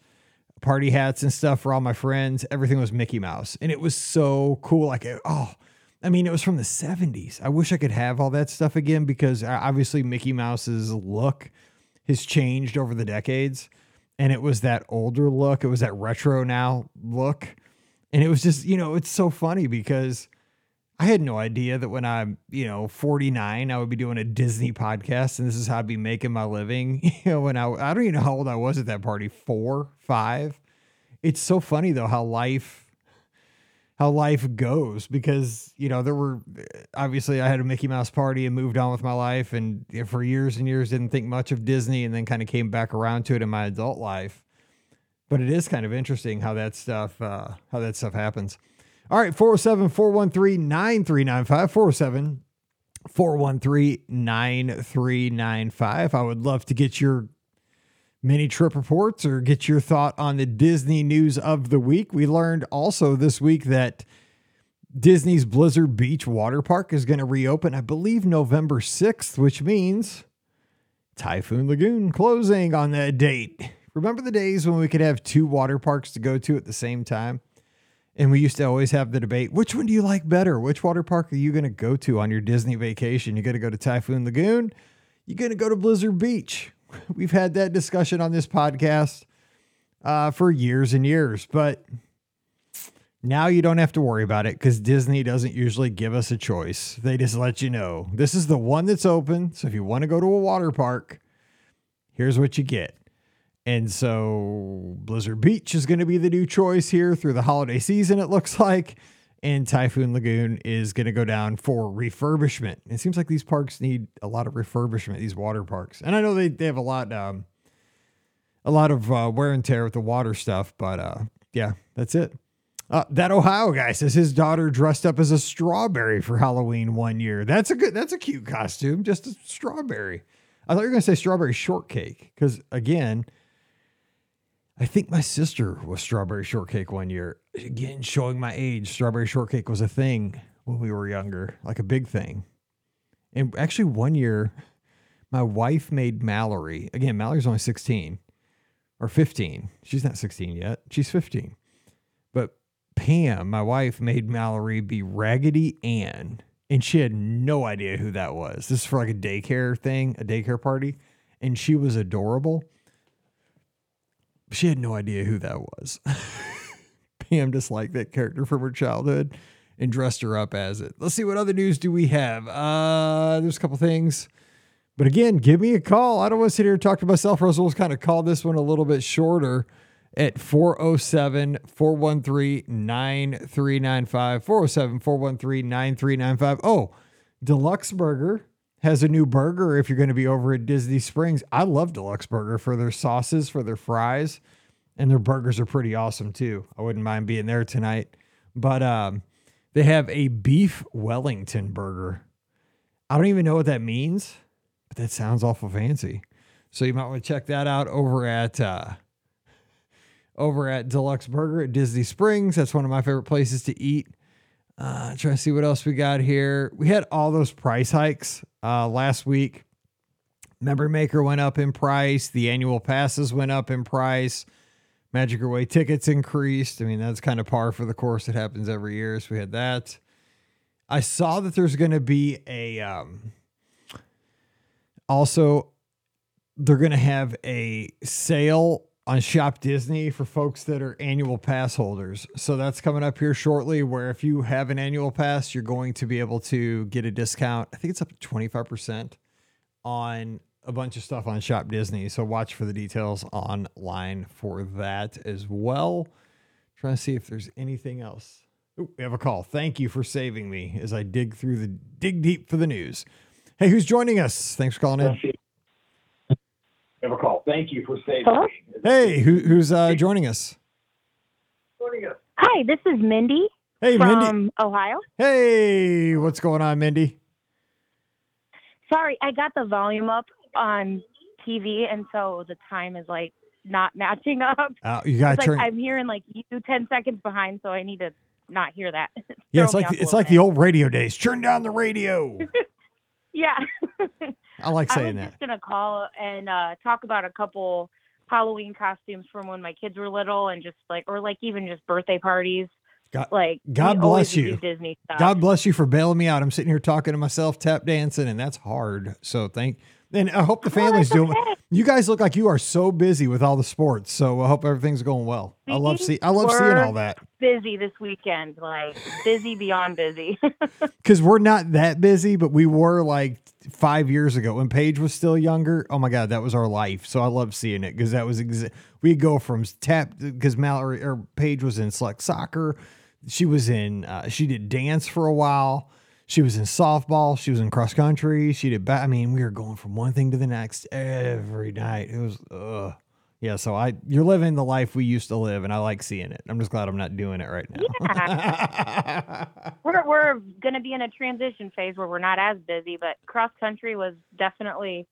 party hats and stuff for all my friends. Everything was Mickey Mouse, and it was so cool. Like, oh, I mean, it was from the '70s. I wish I could have all that stuff again because uh, obviously Mickey Mouse's look has changed over the decades and it was that older look. It was that retro now look. And it was just, you know, it's so funny because I had no idea that when I'm, you know, 49, I would be doing a Disney podcast and this is how I'd be making my living. You know, when I, I don't even know how old I was at that party, four, five. It's so funny though how life how life goes because you know there were obviously I had a Mickey Mouse party and moved on with my life and for years and years didn't think much of Disney and then kind of came back around to it in my adult life. But it is kind of interesting how that stuff uh, how that stuff happens. All right, 407 413 9395 407 413 9395. I would love to get your mini trip reports or get your thought on the Disney news of the week. We learned also this week that Disney's Blizzard Beach water park is going to reopen, I believe, November 6th, which means Typhoon Lagoon closing on that date. Remember the days when we could have two water parks to go to at the same time? And we used to always have the debate which one do you like better? Which water park are you going to go to on your Disney vacation? You're going to go to Typhoon Lagoon? You're going to go to Blizzard Beach? We've had that discussion on this podcast uh, for years and years, but now you don't have to worry about it because Disney doesn't usually give us a choice. They just let you know this is the one that's open. So if you want to go to a water park, here's what you get. And so Blizzard Beach is going to be the new choice here through the holiday season, it looks like and Typhoon Lagoon is going to go down for refurbishment. It seems like these parks need a lot of refurbishment. These water parks, and I know they, they have a lot um, a lot of uh, wear and tear with the water stuff, but uh, yeah, that's it. Uh, that Ohio guy says his daughter dressed up as a strawberry for Halloween one year. That's a good. That's a cute costume. Just a strawberry. I thought you were going to say strawberry shortcake because again I think my sister was strawberry shortcake one year. Again, showing my age, strawberry shortcake was a thing when we were younger, like a big thing. And actually, one year, my wife made Mallory. Again, Mallory's only 16 or 15. She's not 16 yet. She's 15. But Pam, my wife, made Mallory be Raggedy Ann. And she had no idea who that was. This is for like a daycare thing, a daycare party. And she was adorable she had no idea who that was. Pam disliked that character from her childhood. and dressed her up as it. Let's see what other news do we have. Uh, there's a couple things. But again, give me a call. I don't want to sit here and talk to myself. Russell's kind of called this one a little bit shorter at 407 413 9395. 407 413 9395. Oh, Deluxe Burger has a new burger if you're going to be over at Disney Springs. I love Deluxe Burger for their sauces, for their fries, and their burgers are pretty awesome too. I wouldn't mind being there tonight. But um, they have a beef Wellington burger. I don't even know what that means, but that sounds awful fancy. So you might want to check that out over at uh, over at Deluxe Burger at Disney Springs. That's one of my favorite places to eat. Uh, trying to see what else we got here. We had all those price hikes uh, last week. Memory Maker went up in price. The annual passes went up in price. Magic Your Way tickets increased. I mean, that's kind of par for the course. It happens every year. So we had that. I saw that there's going to be a um, also they're going to have a sale on Shop Disney for folks that are annual pass holders. So that's coming up here shortly where if you have an annual pass, you're going to be able to get a discount. I think it's up to 25% on a bunch of stuff on Shop Disney. So watch for the details online for that as well. Trying to see if there's anything else. Ooh, we have a call. Thank you for saving me as I dig through the dig deep for the news. Hey, who's joining us? Thanks for calling in. Have a call. Thank you for saving Hello? me. Hey, who, who's uh, joining us? Hi, this is Mindy Hey, from Mindy. Ohio. Hey, what's going on, Mindy? Sorry, I got the volume up on TV, and so the time is like not matching up. Uh, you got It's to like turn. I'm hearing like you 10 seconds behind, so I need to not hear that. yeah, it's like it's little like the old radio days. Turn down the radio. Yeah. I like saying that. I was that. just gonna call and uh, talk about a couple Halloween costumes from when my kids were little, and just like, or like even just birthday parties. God- like God bless you. Disney stuff. God bless you for bailing me out. I'm sitting here talking to myself, tap dancing, and that's hard. So thank. And I hope the Oh, family's that's doing. okay. You guys look like you are so busy with all the sports. So I hope everything's going well. I love We see. I love seeing all that busy this weekend, like busy beyond busy. because we're not that busy, but we were like five years ago when Paige was still younger. Oh my God, that was our life. So I love seeing it because that was exa- we go from tap because Mallory or Paige was in select soccer. She was in. Uh, she did dance for a while. She was in softball. She was in cross country. She did. Ba- I mean, we were going from one thing to the next every night. It was. Ugh. Yeah, so I you're living the life we used to live, and I like seeing it. I'm just glad I'm not doing it right now. Yeah. we're we're gonna be in a transition phase where we're not as busy, but cross country was definitely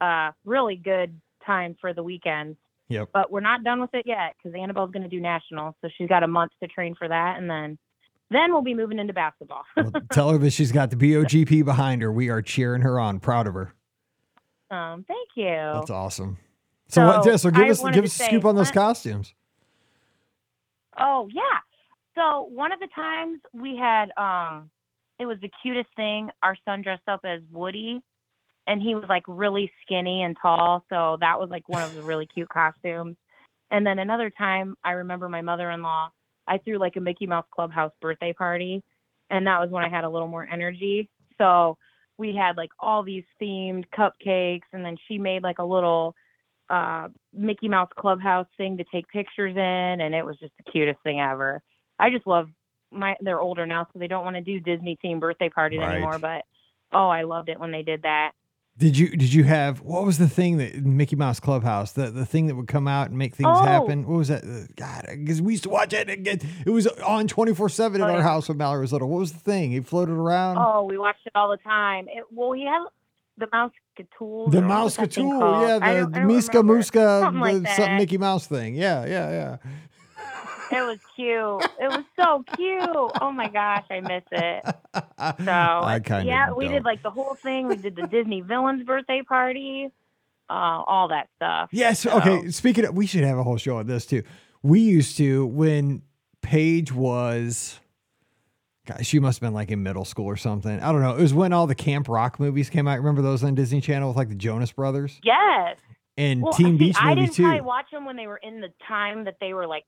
a really good time for the weekends. Yep. But we're not done with it yet because Annabelle's gonna do nationals, so she's got a month to train for that, and then then we'll be moving into basketball. Well, tell her that she's got the BOGP behind her. We are cheering her on. Proud of her. um, thank you. That's awesome. So, what? So, So give I us give us a scoop on those costumes. Oh yeah. So one of the times we had um it was the cutest thing. Our son dressed up as Woody and he was like really skinny and tall, so that was like one of the really cute costumes. And then another time I remember my mother-in-law, I threw like a Mickey Mouse Clubhouse birthday party and that was when I had a little more energy. So we had like all these themed cupcakes and then she made like a little uh, Mickey Mouse Clubhouse thing to take pictures in, and it was just the cutest thing ever. I just love my. They're older now, so they don't want to do Disney themed birthday parties Right. anymore. But oh, I loved it when they did that. Did you did you have what was the thing that Mickey Mouse Clubhouse the the thing that would come out and make things Oh. happen? What was that? Uh, God, because we used to watch it again. It was on twenty four seven at Oh, our yeah. house when Mallory was little. What was the thing? He floated around. Oh, we watched it all the time. It, well, he had the Mouse Catool. the Mouse was that thing Catool, called? yeah, I the, don't- the I don't Miska. Muska, Something like something. Mickey Mouse thing. Yeah, yeah, yeah. It was cute. It was so cute. Oh my gosh, I miss it. So I kind of yeah, we don't. did like the whole thing. We did the Disney villains birthday party, uh, all that stuff. Yes. So- Okay. Speaking of, we should have a whole show on this too. We used to when Paige was, she must have been like in middle school or something. I don't know. It was when all the Camp Rock movies came out. Remember those on Disney Channel with like the Jonas Brothers Yes. and Well, Teen see, Beach I didn't probably watch them when they were in the time that they were like,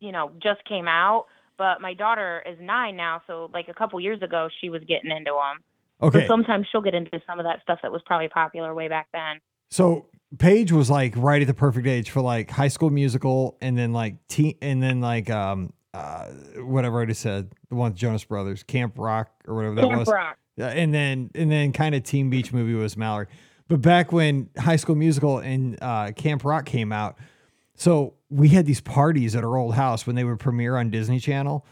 you know, just came out. but my daughter is nine now, so like a couple years ago, she was getting into them. Okay. So sometimes she'll get into some of that stuff that was probably popular way back then. So Paige was like right at the perfect age for like High School Musical, and then like teen, and then like um uh whatever I just said, the one with Jonas Brothers, Camp Rock or whatever that Camp was. Rock. Yeah, and then and then kind of Teen Beach Movie was Mallory. But back when High School Musical and uh, Camp Rock came out, so we had these parties at our old house when they would premiere on Disney Channel,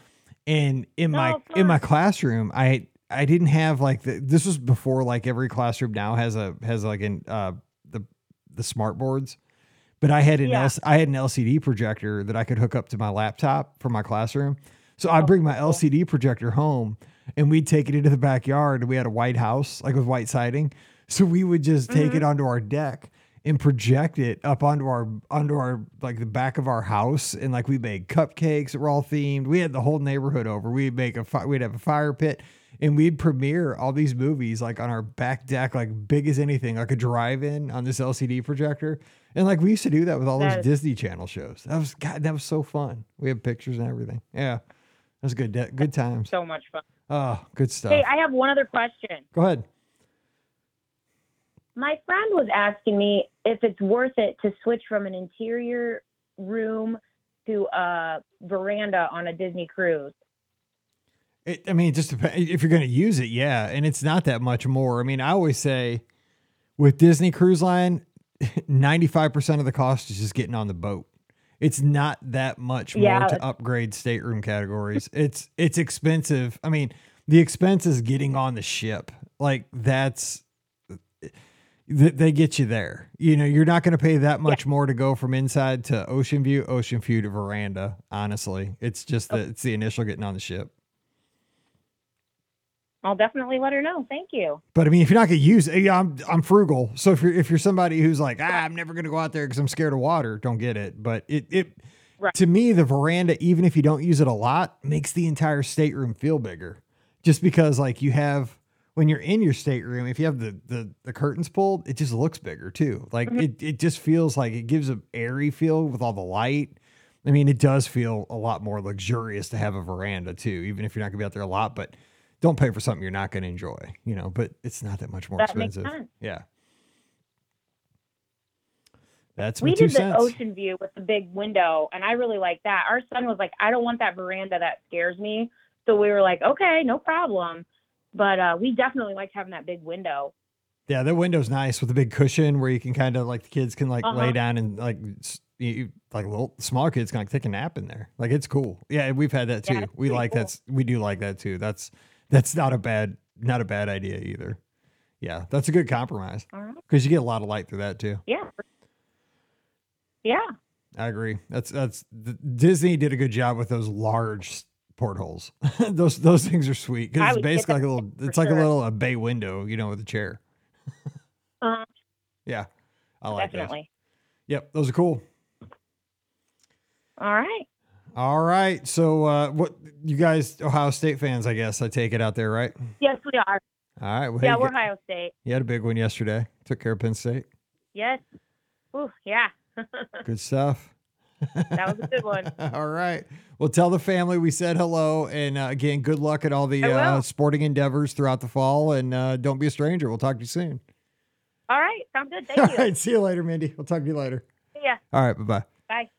and in my Oh, in my classroom, I I didn't have like the, this was before like every classroom now has a has like an uh the the smart boards. But I had an Yeah. L- I had an LCD projector that I could hook up to my laptop for my classroom. So I'd bring my cool. LCD projector home and we'd take it into the backyard. We had a white house, like with white siding. So we would just take it onto our deck and project it up onto our onto our like the back of our house. And like we made cupcakes that were all themed. We had the whole neighborhood over. We'd make a fi- we'd have a fire pit and we'd premiere all these movies like on our back deck, like big as anything, like a drive-in on this LCD projector. And like we used to do that with all That those is- Disney Channel shows. That was God, that was so fun. We had pictures and everything. Yeah. That was good. de- Good times. So much fun. Oh, good stuff. Hey, I have one other question. Go ahead. My friend was asking me if it's worth it to switch from an interior room to a veranda on a Disney cruise. It, I mean, it just depends if you're going to use it, yeah. And it's not that much more. I mean, I always say with Disney Cruise Line, 95% of the cost is just getting on the boat. It's not that much more to upgrade stateroom categories. It's it's expensive. I mean, the expense is getting on the ship. Like that's th- they get you there. You know, you're not going to pay that much more to go from inside to Ocean View, Ocean View to Veranda. Honestly, it's just that it's the initial getting on the ship. I'll definitely let her know. Thank you. But I mean, if you're not going to use it, yeah, I'm I'm frugal. So if you're if you're somebody who's like, ah, I'm never going to go out there because I'm scared of water, don't get it. But it it Right. to me, the veranda, even if you don't use it a lot, makes the entire stateroom feel bigger. Just because like you have when you're in your stateroom, if you have the the the curtains pulled, it just looks bigger too. Like mm-hmm. it it just feels like it gives a airy feel with all the light. I mean, it does feel a lot more luxurious to have a veranda too, even if you're not gonna be out there a lot. But don't pay for something you're not gonna enjoy, you know. But it's not that much more That makes expensive. sense. Yeah. That's we did the cents. ocean view with the big window, and I really like that. Our son was like, I don't want that veranda. That scares me. So we were like, okay, no problem. But uh, we definitely liked having that big window. Yeah, that window's nice with a big cushion where you can kind of like the kids can like lay Uh-huh. down and like you, like little smaller kids can like take a nap in there. Like it's cool. Yeah, we've had that too. Yeah, we like cool. that's we do like that too. That's that's not a bad not a bad idea either. Yeah, that's a good compromise All right. because you get a lot of light through that too. Yeah. Yeah. I agree. That's that's the, Disney did a good job with those large portholes. those those things are sweet because it's basically like a little. It's like a little a bay window, you know, with a chair. Uh, Yeah, I like those. definitely. Yep, those are cool. All right. All right. So, uh, what you guys, Ohio State fans, I guess I take it out there, right? Yes, we are. All right. Well, Yeah, hey, we're you, Ohio State. you had a big one yesterday. Took care of Penn State. Yes. Ooh, yeah. Good stuff. That was a good one. all right. Well, tell the family we said hello, and uh, again, good luck at all the uh, sporting endeavors throughout the fall. And uh, don't be a stranger. We'll talk to you soon. All right. Sounds good. All you. right. See you later, Mindy. We'll talk to you later. See ya. All right. Bye bye. Bye.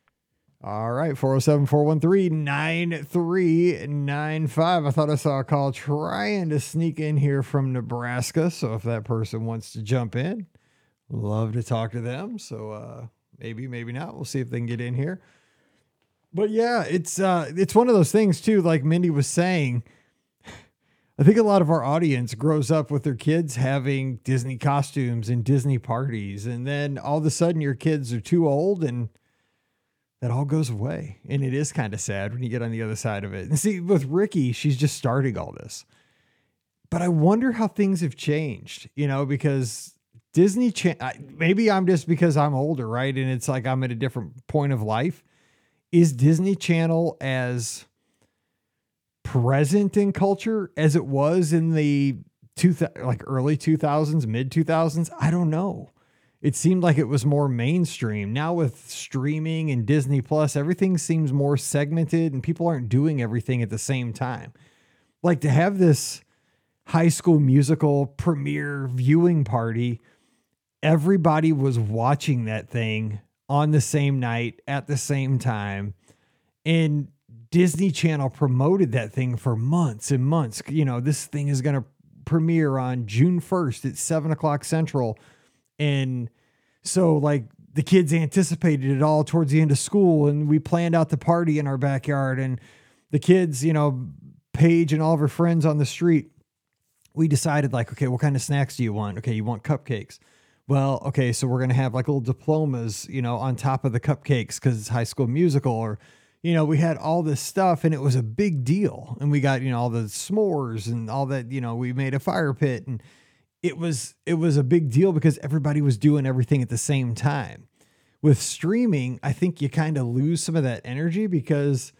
All right, 407 413 9395. I thought I saw a call trying to sneak in here from Nebraska. So if that person wants to jump in, love to talk to them. So uh, maybe, maybe not. We'll see if they can get in here. But yeah, it's uh, it's one of those things too. Like Mindy was saying, I think a lot of our audience grows up with their kids having Disney costumes and Disney parties, and then all of a sudden your kids are too old and that all goes away. And it is kind of sad when you get on the other side of it. And see, with Ricky, she's just starting all this. But I wonder how things have changed, you know, because Disney, Channel, maybe I'm just because I'm older, right? And it's like I'm at a different point of life. Is Disney Channel as present in culture as it was in the two like early 2000s, mid 2000s? I don't know. it seemed like it was more mainstream. Now with streaming and Disney Plus, everything seems more segmented and people aren't doing everything at the same time. Like to have this high school musical premiere viewing party, everybody was watching that thing on the same night at the same time. And Disney Channel promoted that thing for months and months. You know, this thing is going to premiere on June 1st at seven o'clock central and so, like, the kids anticipated it all towards the end of school, and we planned out the party in our backyard. And the kids, you know, Paige and all of her friends on the street, we decided, like, okay, what kind of snacks do you want? Okay, you want cupcakes. Well, okay, so we're going to have like little diplomas, you know, on top of the cupcakes because it's high school musical or, you know, we had all this stuff and it was a big deal. And we got, you know, all the s'mores and all that, you know, we made a fire pit and it was it was a big deal because everybody was doing everything at the same time. With streaming, I think you kind of lose some of that energy because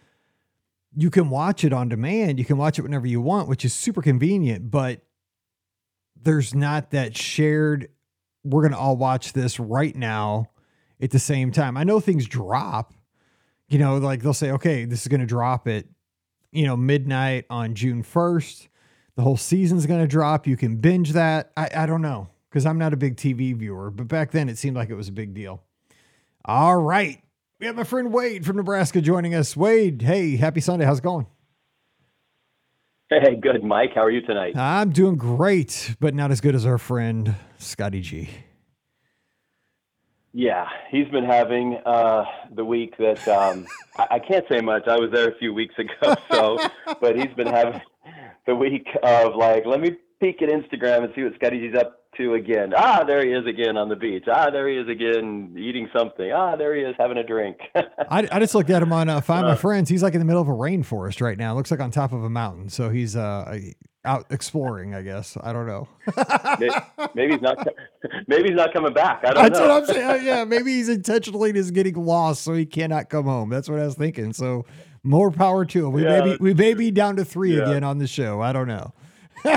you can watch it on demand, you can watch it whenever you want, which is super convenient, but there's not that shared we're going to all watch this right now at the same time. I know things drop. You know, like they'll say, "Okay, this is going to drop at you know, midnight on June 1st." the whole season's going to drop. You can binge that. I, I don't know because I'm not a big TV viewer, but back then it seemed like it was a big deal. All right. We have my friend Wade from Nebraska joining us. Wade, hey, happy Sunday. How's it going? Hey, good, Mike. How are you tonight? I'm doing great, but not as good as our friend Scotty G. Yeah, he's been having uh, the week that um, I, I, can't say much. I was there a few weeks ago, so but he's been having the week of like, let me peek at Instagram and see what Scotty's up to again. Ah, there he is again on the beach. Ah, there he is again eating something. Ah, there he is having a drink. I, I just looked at him on uh, Find My uh, Friends. He's like in the middle of a rainforest right now. Looks like on top of a mountain. So he's uh, out exploring, I guess. I don't know. maybe, maybe, he's not. Maybe he's not coming back. I don't That's know. what I'm saying. Yeah, maybe he's intentionally just getting lost, so he cannot come home. That's what I was thinking. So more power to him. We yeah. may be we may be down to three yeah. again on the show. I don't know. You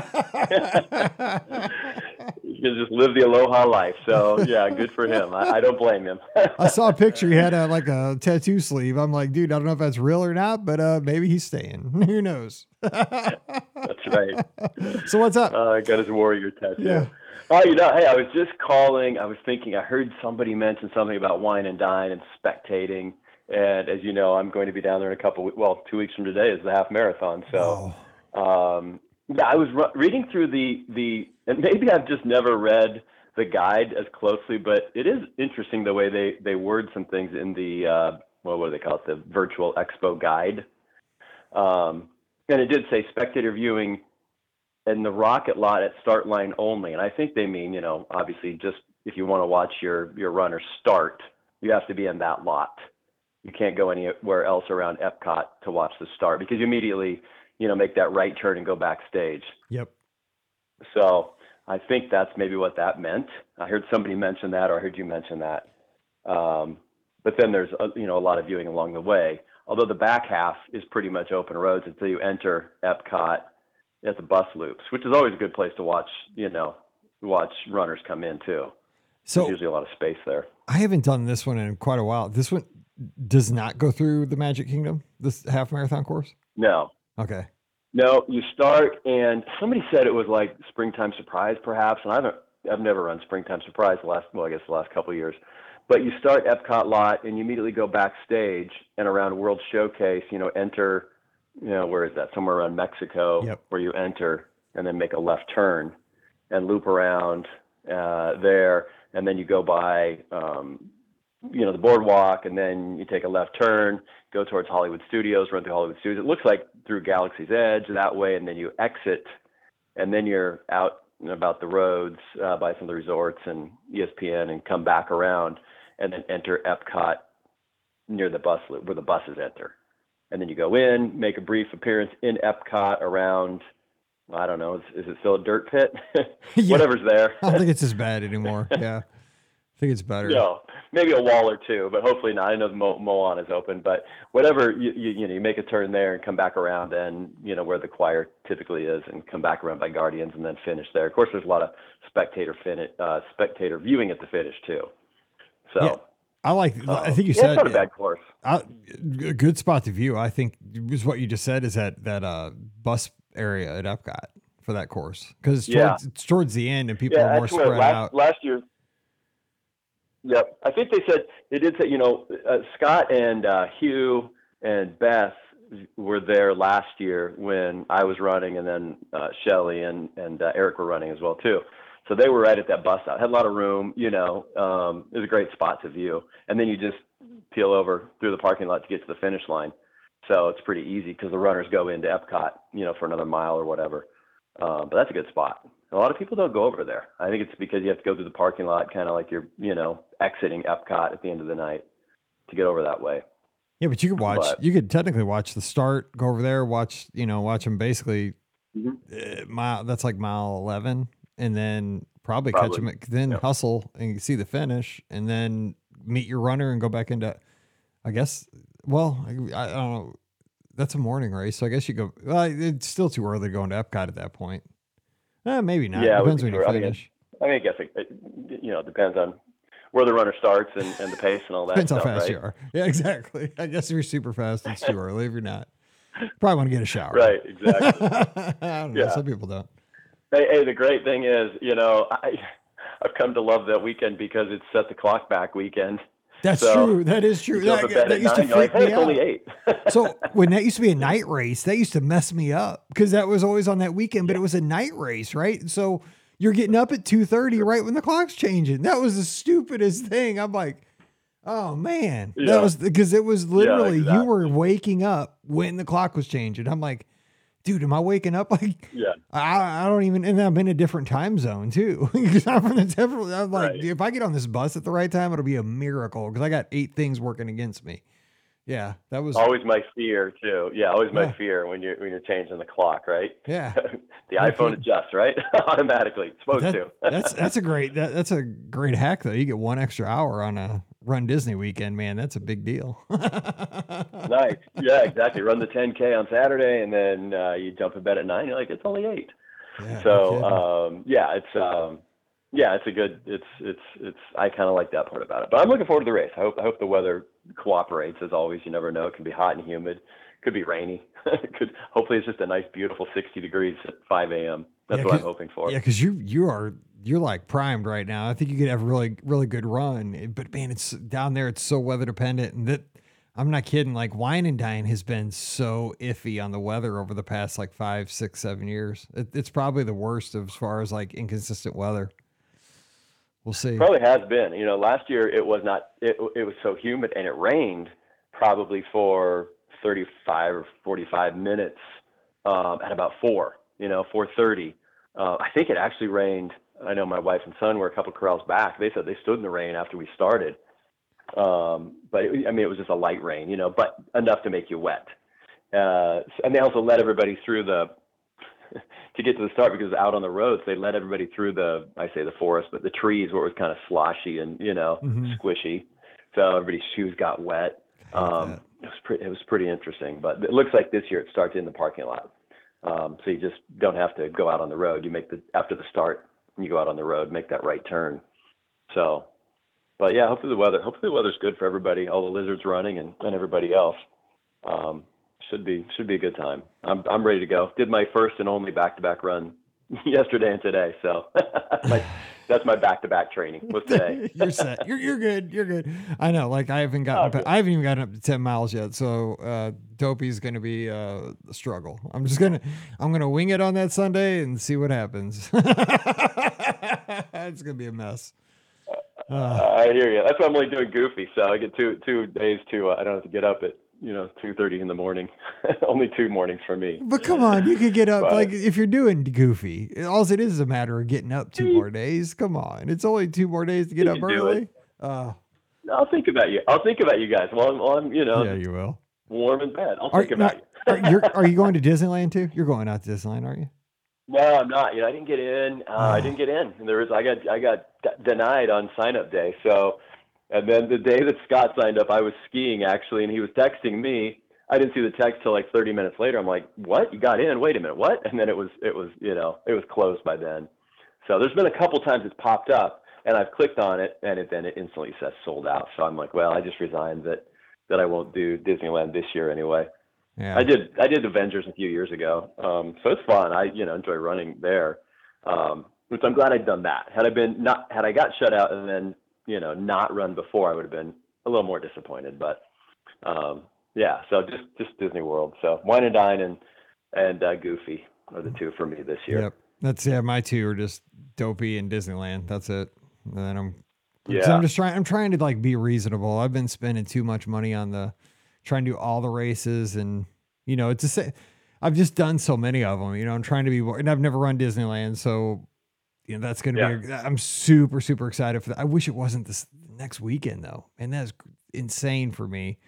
can just live the aloha life. So yeah, good for him. I, I don't blame him. I saw a picture. He had a, like a tattoo sleeve. I'm like, dude, I don't know if that's real or not, but uh, maybe he's staying. Who knows? that's right. So what's up? Uh, got his warrior tattoo. Yeah. Oh, you know, hey, I was just calling. I was thinking. I heard somebody mention something about wine and dine and spectating and as you know, I'm going to be down there in a couple. Well, two weeks from today is the half marathon. So, oh. um, yeah, I was re- reading through the the, and maybe I've just never read the guide as closely, but it is interesting the way they they word some things in the uh, well, what do they call it? The virtual expo guide. Um, and it did say spectator viewing in the rocket lot at start line only. And I think they mean, you know, obviously just if you want to watch your your runner start, you have to be in that lot you can't go anywhere else around Epcot to watch the start because you immediately, you know, make that right turn and go backstage. Yep. So I think that's maybe what that meant. I heard somebody mention that, or I heard you mention that. Um, but then there's a, you know a lot of viewing along the way. Although the back half is pretty much open roads until you enter Epcot at the bus loops, which is always a good place to watch. You know, watch runners come in too. So There's usually a lot of space there. I haven't done this one in quite a while. This one does not go through the Magic Kingdom, this half marathon course? No. Okay. No, you start, and somebody said it was like springtime surprise, perhaps, and I haven't, I've never run springtime surprise the last, well, I guess the last couple of years. But you start Epcot lot, and you immediately go backstage and around World Showcase. You know, enter, you know, where is that? Somewhere around Mexico, yep. where you enter and then make a left turn and loop around uh, there, and then you go by um, you know the boardwalk and then you take a left turn go towards hollywood studios run through hollywood studios it looks like through galaxy's edge that way and then you exit and then you're out and about the roads uh, by some of the resorts and espn and come back around and then enter epcot near the bus loop where the buses enter and then you go in make a brief appearance in epcot around I don't know. Is, is it still a dirt pit? Whatever's there. I don't think it's as bad anymore. Yeah I think it's better. No, maybe a wall or two, but hopefully not. I know the Mo- Moana is open, but whatever you, you you know, you make a turn there and come back around and you know where the choir typically is, and come back around by Guardians and then finish there. Of course, there's a lot of spectator fin- uh, spectator viewing at the finish too. So Yeah, I like. I think you yeah, said it's not a bad course. I, a good spot to view. I think was what you just said is that that uh bus area at Epcot for that course because it's, Yeah. towards- it's towards the end and people yeah, are more spread last, out. last year. Yep, I think they said they did say you know uh, Scott and uh, Hugh and Beth were there last year when I was running, and then uh, Shelly and and uh, Eric were running as well too. So they were right at that bus stop. Had a lot of room, you know. Um, it was a great spot to view, and then you just peel over through the parking lot to get to the finish line. So it's pretty easy because the runners go into Epcot, you know, for another mile or whatever. Um, but that's a good spot. A lot of people don't go over there. I think it's because you have to go through the parking lot, kind of like you're, you know, exiting Epcot at the end of the night to get over that way. Yeah, but you could watch. but- you could technically watch the start. Go over there, watch. You know, watch them basically. Mhm. Uh, mile. That's like mile eleven, and then probably, catch them. At, then Yeah. hustle and see the finish, and then meet your runner and go back into. I guess. Well, I, I don't know. That's a morning race, so I guess you go. Well, it's still too early to go into Epcot at that point. Eh, maybe not. Yeah, it Depends when you finish. I mean, I guess it, it you know it depends on where the runner starts and, and the pace and all that Depends how fast right? you are. Yeah, exactly. I guess if you're super fast, it's too early. If you're not, probably want to get a shower. Right, exactly. I don't know. Yeah. Some people don't. Hey, hey, the great thing is, you know, I, I've come to love that weekend because it's set the clock back weekend. That's So, true. That is true. You That, that used to you're like, freak hey, me it's only out. eight. So when that used to be a night race, that used to mess me up because that was always on that weekend, but it was a night race, right? So you're getting up at two thirty right when the clock's changing. That was the stupidest thing. I'm like, oh man, Yeah. that was because it was literally you exactly. were waking up when the clock was changing. I'm like, dude, am I waking up like? yeah, I, I don't even, and I'm in a different time zone too. Because I'm from the different. I'm like, Right. if I get on this bus at the right time, it'll be a miracle. Because I got eight things working against me. Yeah, that was. always my fear too. Yeah, always my Yeah. fear when you're when you're changing the clock, right? Yeah, the iPhone adjusts, right? Automatically. It's supposed That- to. that's that's a great that, that's a great hack though. You get one extra hour on a Run Disney weekend, man. That's a big deal. nice. Yeah, exactly. Run the 10K on Saturday, and then uh, you jump in bed at nine. You're like, it's only eight. Yeah, so kidding. um, yeah, it's um, yeah, it's a good. It's it's it's. I kind of like that part about it. But I'm looking forward to the race. I hope I hope the weather cooperates. As always, you never know. It can be hot and humid. Could be rainy. Could hopefully it's just a nice, beautiful 60 degrees at 5 a.m. That's Yeah, what I'm hoping for. Yeah, because you you are you're like primed right now. I think you could have a really really good run. Eh, but man, it's down there. It's so weather dependent, and that I'm not kidding. Like wine and dine has been so iffy on the weather over the past like five, six, seven years. It, it's probably the worst as far as like inconsistent weather. We'll see. Probably has been. You know, last year it was not. It it was so humid and it rained probably for 35 or 45 minutes um, at about four. You know, 4:30. Uh, I think it actually rained. I know my wife and son were a couple corrals back. They said they stood in the rain after we started. Um, but it, I mean, it was just a light rain, you know, but enough to make you wet. Uh, and they also let everybody through the to get to the start because out on the roads they let everybody through the I say the forest, but the trees where it was kind of sloshy and you know Mhm. squishy. So everybody's shoes got wet. Um. It was pretty. It was pretty interesting, but it looks like this year it starts in the parking lot. Um, so you just don't have to go out on the road. You make the after the start, you go out on the road, make that right turn. So, but yeah, hopefully the weather. Hopefully the weather's good for everybody, all the lizards running and, and everybody else. Um, should be should be a good time. I'm I'm ready to go. Did my first and only back to back run yesterday and today. So my, that's my back to back training today. you're set. You're you're good. You're good. I know. Like I haven't gotten. Oh, up. I haven't even gotten up to ten miles yet. So uh, Dopey's going to be uh, a struggle. I'm just gonna. I'm gonna wing it on that Sunday and see what happens. it's gonna be a mess. Uh, I hear you. That's why I'm only doing goofy. So I get two two days to uh, I don't have to get up at you know two thirty in the morning. only two mornings for me. but come on, you could get up But- like if you're doing goofy. All it is is a matter of getting up two more days. Come on, it's only two more days to get up early. Uh, I'll think about you. I'll think about you guys while I'm, while I'm you know yeah, you will. warm in bed. I'll Are, think about you. are, you're, are you going to Disneyland too? You're going out to Disneyland, aren't you? No, I'm not. You know, I didn't get in. Uh, I didn't get in, and there was I got I got d- denied on sign up day. So, and then the day that Scott signed up, I was skiing actually, and he was texting me. I didn't see the text till like 30 minutes later. I'm like, "What? You got in? Wait a minute, what?" And then it was it was you know it was closed by then. So there's been a couple times it's popped up, and I've clicked on it, and it then it instantly says sold out. So I'm like, well, I just resigned that that I won't do Disneyland this year anyway. Yeah. I did I did Avengers a few years ago, um, so it's fun. I you know enjoy running there, um, which I'm glad I'd done that. Had I been not had I got shut out and then you know not run before, I would have been a little more disappointed. But um, yeah, so just just Disney World. So Wine and Dine and and uh, Goofy are the two for me this year. Yep. That's yeah. My two are just Dopey and Disneyland. That's it. And then I'm. Yeah. I'm just trying. I'm trying to like be reasonable. I've been spending too much money on the trying to do all the races and you know it's a sa- I've just done so many of them. You know, I'm trying to be and I've never run Disneyland, so you know that's gonna be. I'm super super excited for that. I wish it wasn't this next weekend though, and that's insane for me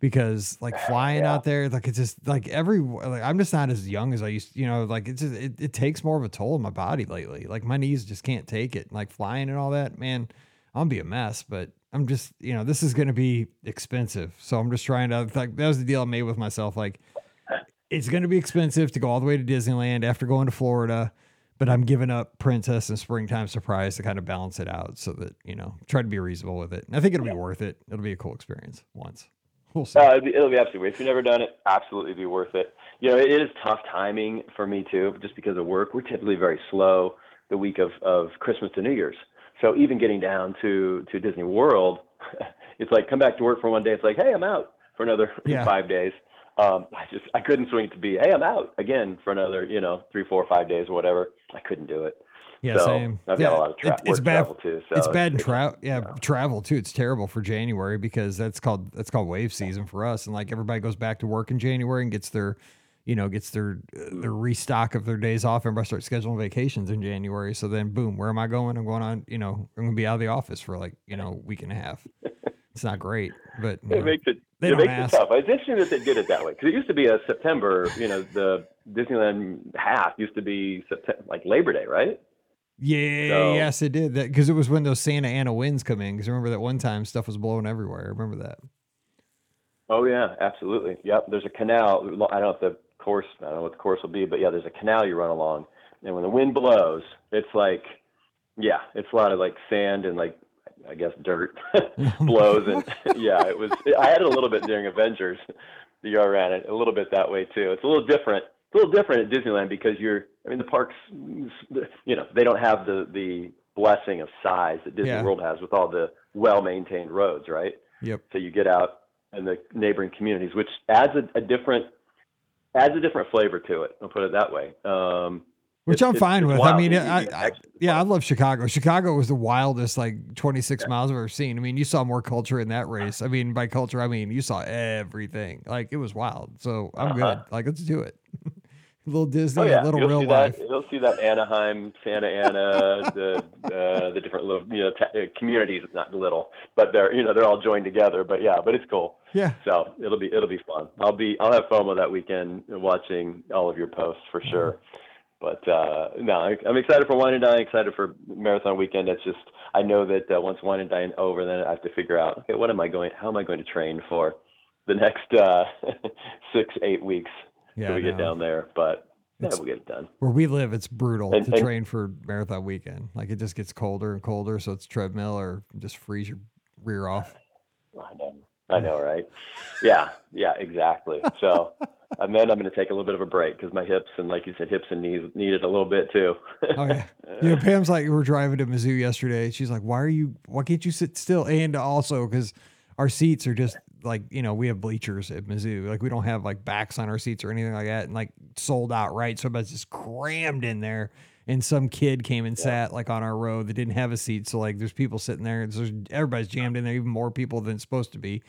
because like flying Yeah. out there, like it's just like every like I'm just not as young as I used. You know, like it's just it, it takes more of a toll on my body lately. Like my knees just can't take it. Like flying and all that, man, I'll be a mess. But I'm just you know this is going to be expensive, so I'm just trying to like that was the deal I made with myself. Like it's going to be expensive to go all the way to Disneyland after going to Florida. But I'm giving up Princess and Springtime Surprise to kind of balance it out so that, you know, try to be reasonable with it. And I think it'll be worth it. It'll be a cool experience once. We'll see. Uh, it'll, be, it'll be absolutely. If you've never done it, absolutely be worth it. You know, it is tough timing for me too, just because of work. We're typically very slow the week of, of Christmas to New Year's. So even getting down to to Disney World, it's like come back to work for one day. It's like, hey, I'm out for another Yeah. five days. Um, I just I couldn't swing it to be, hey, I'm out again for another, you know, three, four, five days or whatever. I couldn't do it. yeah, so same. I've yeah, got a lot of tra- it- it's bad. travel too. So it's bad in travel. Yeah, travel too. It's terrible for January because that's called that's called wave season for us. And like everybody goes back to work in January and gets their, you know, gets their uh, their restock of their days off. Everybody starts scheduling vacations in January. So then, boom, where am I going? I'm going on. You know, I'm gonna be out of the office for like you know a week and a half. It's not great, but It know, makes it they it makes ask. it tough. It's interesting that they did it that way because it used to be a September. You know, the Disneyland half used to be September, like Labor Day, right? Yeah, So- yes, it did. That because it was when those Santa Ana winds come in. Because I remember that one time stuff was blowing everywhere. I remember that. Oh yeah, absolutely. Yep. There's a canal. I don't know if the course. I don't know what the course will be, but yeah, there's a canal you run along, and when the wind blows, it's like, yeah, it's a lot of like sand and like, I guess dirt blows, and yeah, it was. I had it a little bit during Avengers. The year I ran it a little bit that way too. It's a little different. It's a little different at Disneyland because you're. I mean, the parks, you know, they don't have the the blessing of size that Disney Yeah. World has with all the well maintained roads, right? Yep. So you get out in the neighboring communities, which adds a, a different adds a different flavor to it. I'll put it that way. Um, Which it's- I'm fine it's with. I mean, I, I, yeah, I love Chicago. Chicago was the wildest, like 26 miles I've ever seen. I mean, you saw more culture in that race. I mean, by culture, I mean you saw everything. Like it was wild. So I'm Uh-huh. good. Like let's do it. a little Disney, Oh yeah, a little you'll real life. that. You'll see that Anaheim, Santa Ana, the uh, the different little you know t- uh, communities. Not little, but they're you know they're all joined together. But yeah, but it's cool. Yeah. So it'll be it'll be fun. I'll be I'll have FOMO that weekend watching all of your posts for sure. But uh, no, I, I'm excited for Wine and Dine. Excited for Marathon Weekend. It's just I know that uh, once Wine and Dine over, then I have to figure out okay, what am I going? How am I going to train for the next uh, six eight weeks Yeah. till we get down there? But yeah, we'll get it done. Where we live, it's brutal And- to and- train for marathon weekend. Like it just gets colder and colder, so it's treadmill or just freeze your rear off. I know. I know, right? Yeah, yeah, exactly. So, and then I'm going to take a little bit of a break because my hips and, like you said, hips and knees need it a little bit too. Oh yeah. You know, Pam's like, we were driving to Mizzou yesterday. She's like, why are you, why can't you sit still? And also, because our seats are just like, you know, we have bleachers at Mizzou. Like, we don't have like backs on our seats or anything like that. And like sold out, right? So everybody's just crammed in there. And some kid came and sat like on our row that didn't have a seat. So, like, there's people sitting there. And so everybody's jammed in there, even more people than it's supposed to be.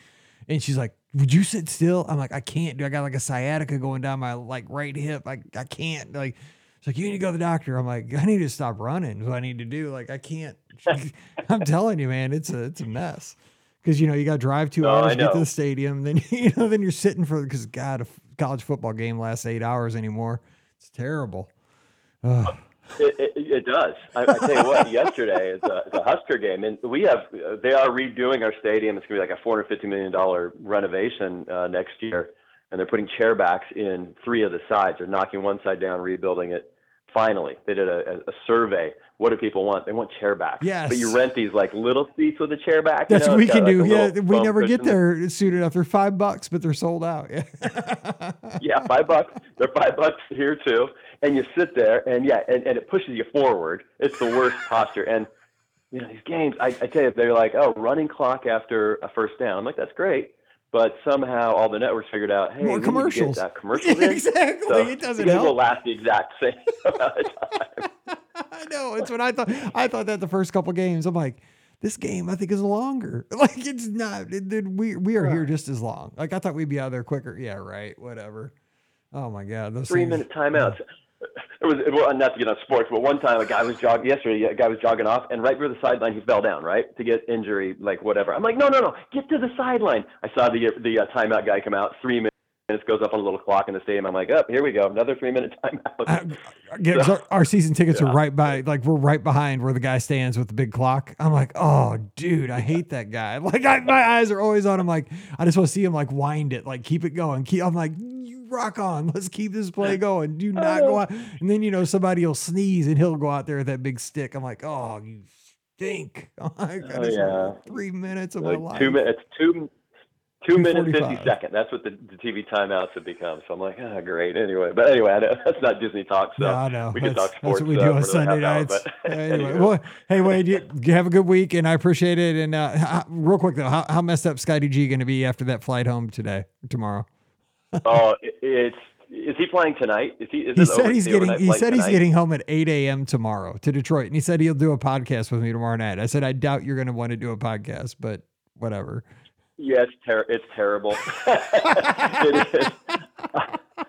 And she's like, Would you sit still? I'm like, I can't, do. I got like a sciatica going down my like right hip. Like, I can't. Like, it's like, you need to go to the doctor. I'm like, I need to stop running. What I need to do. Like, I can't. I'm telling you, man, it's a it's a mess. Because you know you got to drive two hours to get to the stadium. Then you know then you're sitting for because God, a college football game lasts eight hours anymore. It's terrible. Ugh. It, it, it does. I, I tell you what. yesterday is a, it's a Husker game, and we have they are redoing our stadium. It's going to be like a 450 million dollar renovation uh, next year, and they're putting chair backs in three of the sides. They're knocking one side down, rebuilding it. Finally, they did a, a survey. What do people want? They want chair backs. Yes. But you rent these like little seats with a chair back. That's you know? what we can got, do. like, Yeah, we never get there soon enough. They're five bucks, but they're sold out. Yeah. yeah, five bucks. They're five bucks here too. And you sit there, and yeah, and, and it pushes you forward. It's the worst posture. And you know these games, I, I tell you, they're like, oh, running clock after a first down. I'm like, that's great. But somehow all the networks figured out, hey, More we need to commercials. that commercials in. exactly. So it doesn't game will last the exact same amount of time. I know. It's what I thought. I thought that the first couple games. I'm like, this game I think is longer. Like it's not. It, it- we we are here just as long. Like I thought we'd be out there quicker. Yeah, right. Whatever. Oh my god. Those Three things- minute timeouts. It was well, not to get on sports, but one time a guy was jogging yesterday. A guy was jogging off, and right near the sideline, he fell down. Right to get injury, like whatever. I'm like, no, no, no, get to the sideline. I saw the the uh, timeout guy come out. Three minutes goes up on a little clock in the stadium. I'm like, up oh, here we go, another three minute timeout. I- yeah, 'cause our, our season tickets are right by, like we're right behind where the guy stands with the big clock. I'm like, oh, dude, I hate that guy. Like, I, my eyes are always on him. Like, I just want to see him like wind it, like keep it going. Keep. I'm like, you rock on. Let's keep this play going. Do not go out. And then you know somebody will sneeze and he'll go out there with that big stick. I'm like, oh, you stink. Like, Oh, yeah. three minutes of my life. two minutes, two two minutes fifty 2:45. second. That's what the, the TV timeouts have become. So I'm like, ah, great. Anyway, but anyway, that's not Disney talk. So no, I know. we can that's, talk sports. that's what we uh, do on Sunday hour, nights. but anyway, anyway. well, hey Wade, you, you have a good week, and I appreciate it. And uh, real quick though, how, how messed up Scotty G going to be after that flight home today, tomorrow? Oh, it, it's is he playing tonight? Is he? Is He said he's getting. He said he's getting home at 8 a.m. tomorrow to Detroit, and he said he'll do a podcast with me tomorrow night. I said I doubt you're going to want to do a podcast, but whatever. Yeah, it's ter- it's terrible. it is.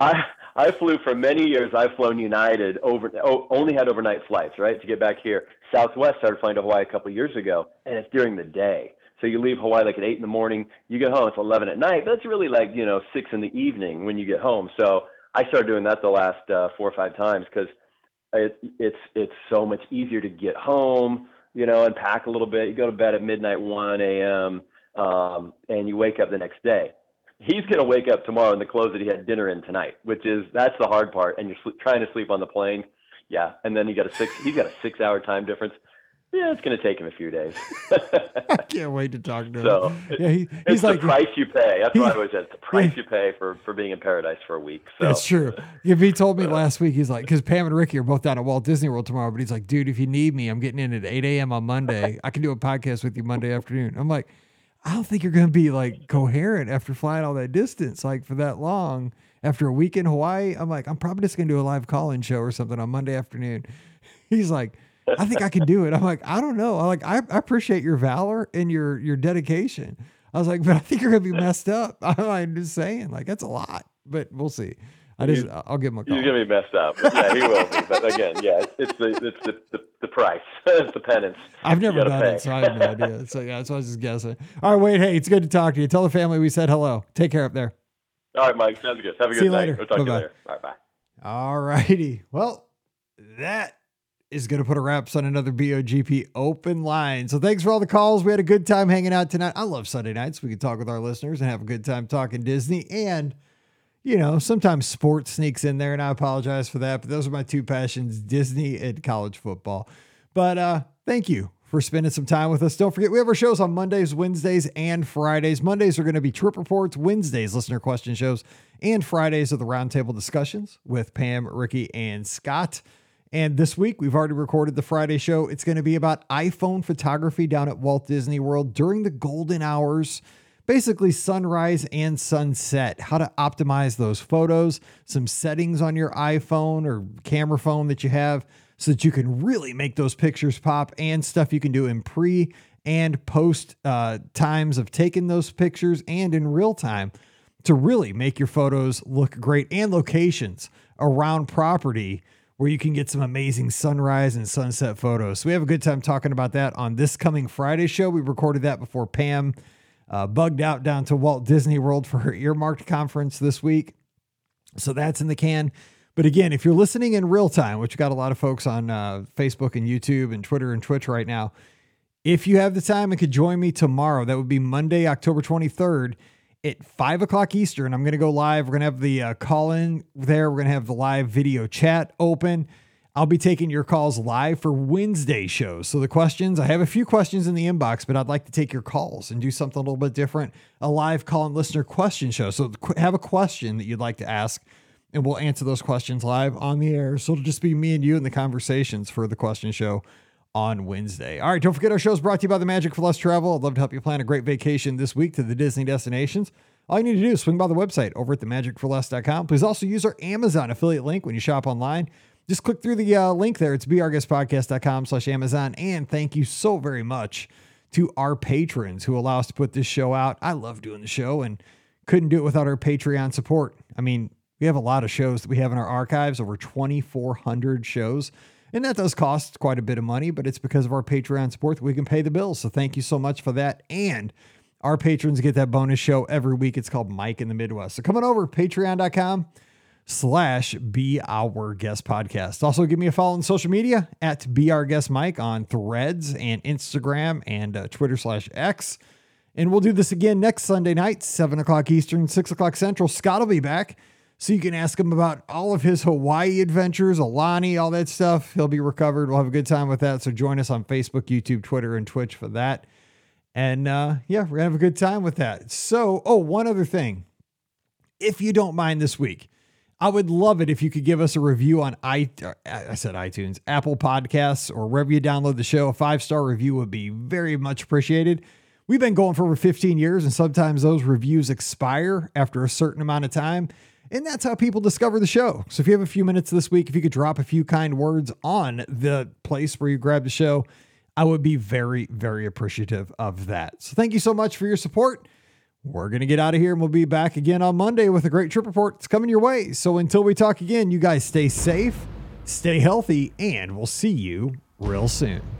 I I flew for many years. I've flown United over. Oh, only had overnight flights, right, to get back here. Southwest started flying to Hawaii a couple of years ago, and it's during the day. So you leave Hawaii like at eight in the morning. You get home, it's eleven at night. It's really like you know six in the evening when you get home. So I started doing that the last uh, four or five times because it, it's it's so much easier to get home, you know, and pack a little bit. You go to bed at midnight, one a.m um, and you wake up the next day. He's to wake up tomorrow in the clothes that he had dinner in tonight, which is that's the hard part. And you're sl- trying to sleep on the plane, yeah. And then you got a six. He's got a six-hour time difference. Yeah, it's going to take him a few days. I can't wait to talk to him. so yeah, he, it's he's the price you pay. That's what I always said. It's the price you pay for for being in paradise for a week. So That's true. If he told me last week, he's like, because Pam and Ricky are both down at Walt Disney World tomorrow, but he's like, dude, if you need me, I'm getting in at 8 a.m. on Monday. I can do a podcast with you Monday afternoon. I'm like, I don't think you're going to be like coherent after flying all that distance, like for that long. After a week in Hawaii, I'm like, I'm probably just going to do a live call in show or something on Monday afternoon. He's like, I think I can do it. I'm like, I don't know. I'm like, I, I appreciate your valor and your your dedication. I was like, but I think you're gonna be messed up. I'm just saying, like, that's a lot. But we'll see. I just, I'll give him a call. he's going to be messed up. Yeah, he will be. But again, yeah, it's, it's the it's the, the, the price. it's the penance. I've never done pay. it, so I have no idea. So yeah, so I was just guessing. All right, Wade. Hey, it's good to talk to you. Tell the family we said hello. Take care up there. All right, Mike. Sounds good. Have a See good you night. later. We'll talk to Bye-bye. you later. Right, bye. All righty. Well, that is going to put a wraps on another BOGP open line. So thanks for all the calls. We had a good time hanging out tonight. I love Sunday nights. We can talk with our listeners and have a good time talking Disney. And, you know, sometimes sports sneaks in there, and I apologize for that. But those are my two passions Disney and college football. But uh, thank you for spending some time with us. Don't forget, we have our shows on Mondays, Wednesdays, and Fridays. Mondays are going to be trip reports, Wednesdays, listener question shows, and Fridays are the roundtable discussions with Pam, Ricky, and Scott. And this week, we've already recorded the Friday show. It's going to be about iPhone photography down at Walt Disney World during the golden hours basically sunrise and sunset, how to optimize those photos, some settings on your iPhone or camera phone that you have so that you can really make those pictures pop and stuff you can do in pre and post uh, times of taking those pictures and in real time to really make your photos look great and locations around property where you can get some amazing sunrise and sunset photos. So we have a good time talking about that on this coming Friday show. We recorded that before Pam uh, bugged out down to Walt Disney World for her earmarked conference this week. So that's in the can. But again, if you're listening in real time, which got a lot of folks on uh, Facebook and YouTube and Twitter and Twitch right now, if you have the time and could join me tomorrow, that would be Monday, October 23rd at five o'clock Eastern. I'm going to go live. We're going to have the uh, call in there. We're going to have the live video chat open. I'll be taking your calls live for Wednesday shows. So the questions, I have a few questions in the inbox, but I'd like to take your calls and do something a little bit different. A live call and listener question show. So have a question that you'd like to ask, and we'll answer those questions live on the air. So it'll just be me and you in the conversations for the question show on Wednesday. All right, don't forget our show is brought to you by the Magic for Less Travel. I'd love to help you plan a great vacation this week to the Disney destinations. All you need to do is swing by the website over at themagicforless.com. Please also use our Amazon affiliate link when you shop online. Just click through the uh, link there. It's beourguestpodcast.com slash Amazon. And thank you so very much to our patrons who allow us to put this show out. I love doing the show and couldn't do it without our Patreon support. I mean, we have a lot of shows that we have in our archives, over 2,400 shows. And that does cost quite a bit of money, but it's because of our Patreon support that we can pay the bills. So thank you so much for that. And our patrons get that bonus show every week. It's called Mike in the Midwest. So coming over, patreon.com slash be our guest podcast. Also give me a follow on social media at be our guest Mike on threads and Instagram and uh, Twitter slash X. And we'll do this again next Sunday night, seven o'clock Eastern, six o'clock Central. Scott will be back. So you can ask him about all of his Hawaii adventures, Aulani, all that stuff. He'll be recovered. We'll have a good time with that. So join us on Facebook, YouTube, Twitter, and Twitch for that. And uh, yeah, we're gonna have a good time with that. So, oh, one other thing. If you don't mind this week, I would love it if you could give us a review on i I said iTunes, Apple Podcasts, or wherever you download the show. A five star review would be very much appreciated. We've been going for over 15 years, and sometimes those reviews expire after a certain amount of time. And that's how people discover the show. So if you have a few minutes this week, if you could drop a few kind words on the place where you grab the show, I would be very, very appreciative of that. So thank you so much for your support. We're going to get out of here and we'll be back again on Monday with a great trip report. It's coming your way. So until we talk again, you guys stay safe, stay healthy, and we'll see you real soon.